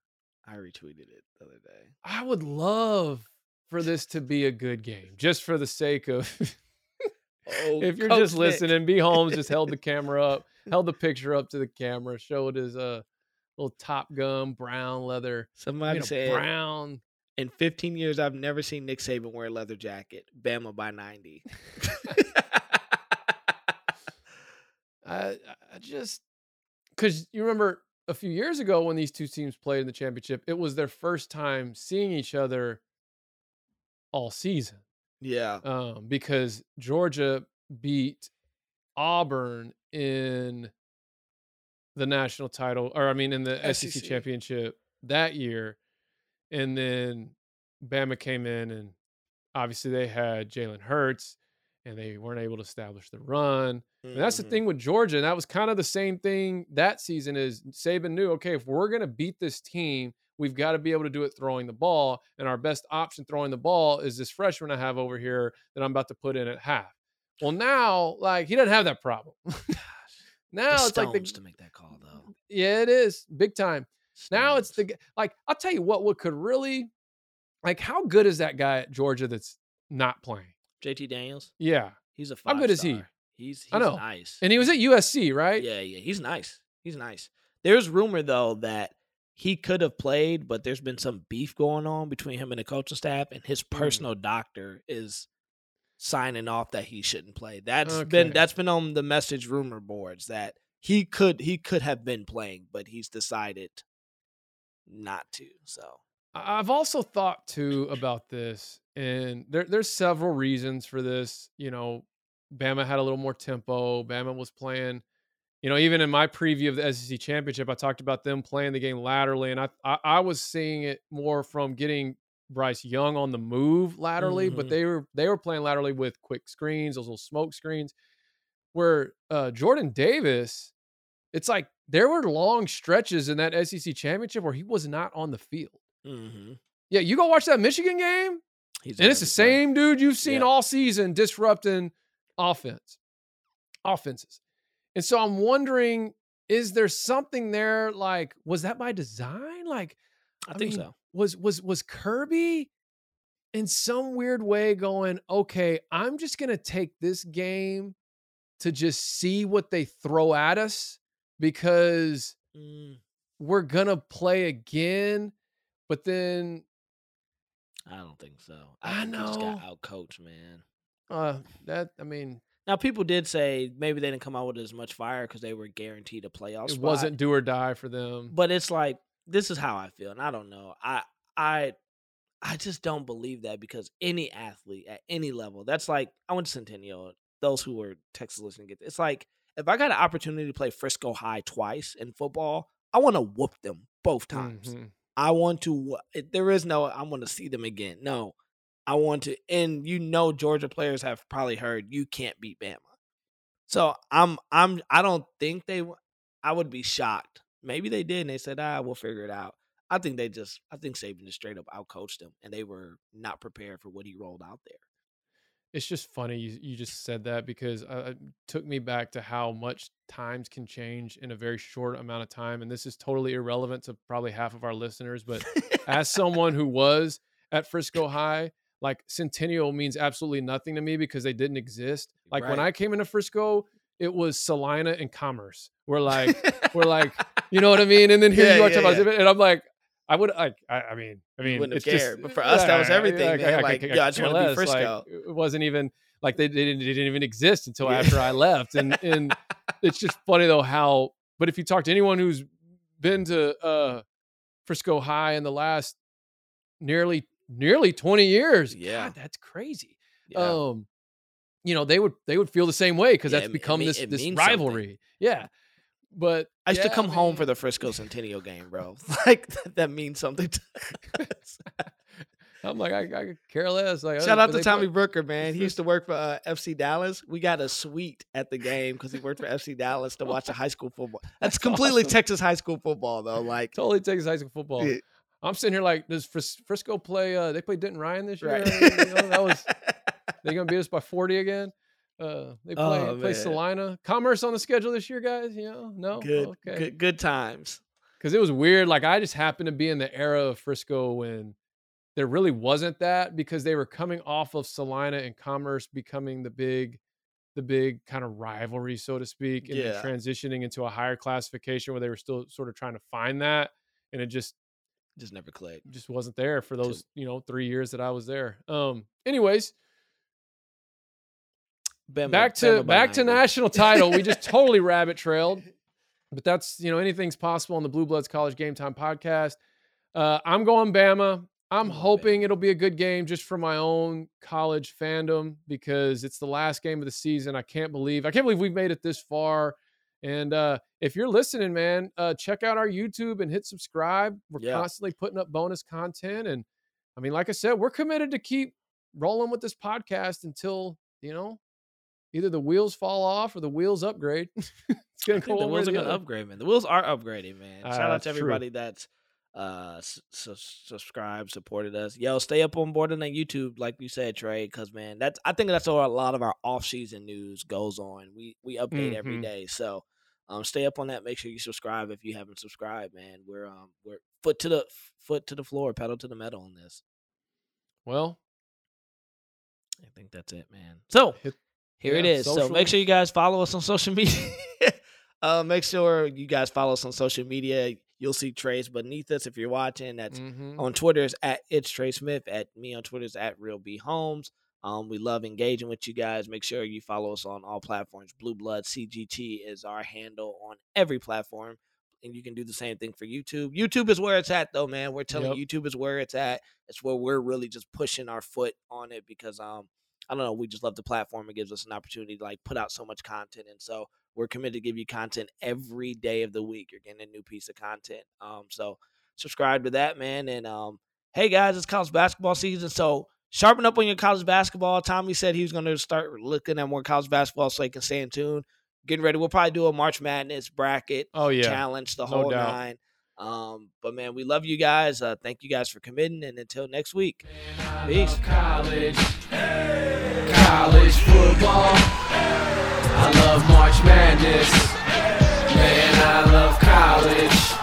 I retweeted it the other day. I would love for this to be a good game, just for the sake of. Oh, if you're Coach just Nick. listening, B Holmes just held the camera up, held the picture up to the camera, showed his uh little Top Gun brown leather, Somebody you know, said brown. in 15 years, I've never seen Nick Saban wear a leather jacket. Bama by 90. I I just because you remember a few years ago when these two teams played in the championship, it was their first time seeing each other all season. yeah. um, because Georgia beat Auburn in the national title, or I mean, in the SEC, SEC. championship that year. and then Bama came in, and obviously they had Jalen Hurts, and they weren't able to establish the run. And that's the Mhm. thing with Georgia, and that was kind of the same thing that season. Is Saban knew, okay, if we're going to beat this team, we've got to be able to do it throwing the ball, and our best option throwing the ball is this freshman I have over here that I'm about to put in at half. Well, now, like he doesn't have that problem. now The it's like Stones the to make that call though. yeah, it is big time. Now it's the like I'll tell you what. What could really like how good is that guy at Georgia that's not playing? JT Daniels. Yeah, He's a How good is he? He's, he's I know. nice. and he was at USC, right? Yeah, yeah, he's nice. He's nice. There's rumor though that he could have played, but there's been some beef going on between him and the coaching staff, and his Mm. personal doctor is signing off that he shouldn't play. That's been that's been on the message rumor boards that he could he could have been playing, but he's decided not to. So I've also thought too about this, and there, there's several reasons for this. You know, Bama had a little more tempo. Bama was playing, you know, even in my preview of the SEC championship, I talked about them playing the game laterally, and I I, I was seeing it more from getting Bryce Young on the move laterally, but Mhm. they were they were playing laterally with quick screens, those little smoke screens. Where uh, Jordan Davis, it's like there were long stretches in that SEC championship where he was not on the field. mhm. Yeah, you go watch that Michigan game, he's and it's the same dude you've seen Yeah. all season disrupting offense, offenses. And so I'm wondering, is there something there? Like, was that by design? Like, I think mean, so. Was was was Kirby in some weird way going, okay, I'm just gonna take this game to just see what they throw at us because Mm, we're gonna play again. But then I don't think so. I think he just got know. out coached, man. uh that I mean Now people did say maybe they didn't come out with as much fire because they were guaranteed a playoff it spot. wasn't do or die for them. but it's like this is how I feel, and I don't know. I I I just don't believe that because any athlete at any level, that's like I went to Centennial. Those who were Texas listening get it's like if I got an opportunity to play Frisco High twice in football, I want to whoop them both times. Mhm. I want to. There is no. I want to see them again. No, I want to. And you know, Georgia players have probably heard you can't beat Bama. So I'm. I'm. I don't think they. I would be shocked. Maybe they did, and they said, "Ah, we'll figure it out." I think they just. I think Saban just straight up outcoached them, and they were not prepared for what he rolled out there. It's just funny you, you just said that because uh, it took me back to how much times can change in a very short amount of time. And this is totally irrelevant to probably half of our listeners. But as someone who was at Frisco High, like Centennial means absolutely nothing to me because they didn't exist. Like when I came into Frisco, it was Celina and Commerce. We're like, we're like, you know what I mean? And then here Yeah, you are yeah, talking about, and I'm like, I would like, I, I mean, I mean, wouldn't it's have just, but for us, that was everything, man. could- Like, could- yeah, I just wanna be less. Like, Frisco. it wasn't even like they, they didn't, they didn't even exist until Yeah. after I left. And and it's just funny though how. But if you talk to anyone who's been to uh Frisco High in the last nearly nearly 20 years, Yeah. God, that's crazy. Yeah. Um, you know, they would they would feel the same way because Yeah, that's it- it become mean- this it this means something. rivalry. Yeah. But I used to come home mean, for the Frisco Centennial game, bro. Like that means something. To I'm like, I, I could care less. Like, Shout out to Tommy put- Brooker, man. He used to work for uh, FC Dallas. We got a suite at the game because he worked for FC Dallas to watch the high school football. That's, That's completely awesome. Texas high school football, though. Like, totally Texas high school football. Yeah. I'm sitting here like, does Fris- Frisco play? Uh, they play Denton Ryan this year. right? You know, that was they gonna beat us by 40 again. Uh, they play Oh, play. Celina. Commerce on the schedule this year, guys. You know, no, good, okay. good, good times. Because it was weird. Like I just happened to be in the era of Frisco when there really wasn't that because they were coming off of Celina and Commerce becoming the big, the big kind of rivalry, so to speak, and Yeah. transitioning into a higher classification where they were still sort of trying to find that, and it just Just never clicked. just wasn't there for those you know three years that I was there. Um. Anyways, Bama- back to Bama back to national title. We just totally rabbit trailed, but that's you know anything's possible on the Blue Bloods College Game Time podcast. Uh, I'm going Bama. I'm I'm hoping it'll be a good game just for my own college fandom because it's the last game of the season. I can't believe I can't believe we've made it this far And uh, if you're listening, man, uh, check out our YouTube and hit subscribe. We're Yeah. constantly putting up bonus content. And I mean, like I said, we're committed to keep rolling with this podcast until, you know, either the wheels fall off or the wheels upgrade. it's think go the one way or wheels are the gonna other. upgrade, man. The wheels are upgrading, man. Ah, Shout out to true. everybody that's uh subscribed, supported us. Yo, stay up on board on that YouTube, like you said, Trey, because man, that's I think that's where a lot of our off season news goes on. We we update every Mhm. day, so um, stay up on that. Make sure you subscribe if you haven't subscribed, man. We're um we're foot to the foot to the floor, pedal to the metal on this. Well, I think that's it, man. So Hit- here it yeah, is. So make sure you guys follow us on social media. uh, make sure you guys follow us on social media. You'll see Trace beneath us if you're watching. That's Mhm. on Twitter is at it's Trey Smith. At me on Twitter is at Real B Holmes. Um, we love engaging with you guys. Make sure you follow us on all platforms. Blue Blood CGT is our handle on every platform, and you can do the same thing for YouTube. YouTube is where it's at, though, man. We're telling Yep. YouTube is where it's at. It's where we're really just pushing our foot on it because um, I don't know, we just love the platform. It gives us an opportunity to like put out so much content, and so we're committed to give you content every day of the week. You're getting a new piece of content. Um, so subscribe to that, man. And um, hey guys, it's college basketball season, so sharpen up on your college basketball. Tommy said he was going to start looking at more college basketball so he can stay in tune. Getting ready, we'll probably do a March Madness bracket Oh, yeah. challenge, the No whole doubt. nine. Um, but man, we love you guys. Uh, thank you guys for committing, and until next week, man, peace. College, hey. college football. Hey. I love March Madness. Hey. Man, I love college.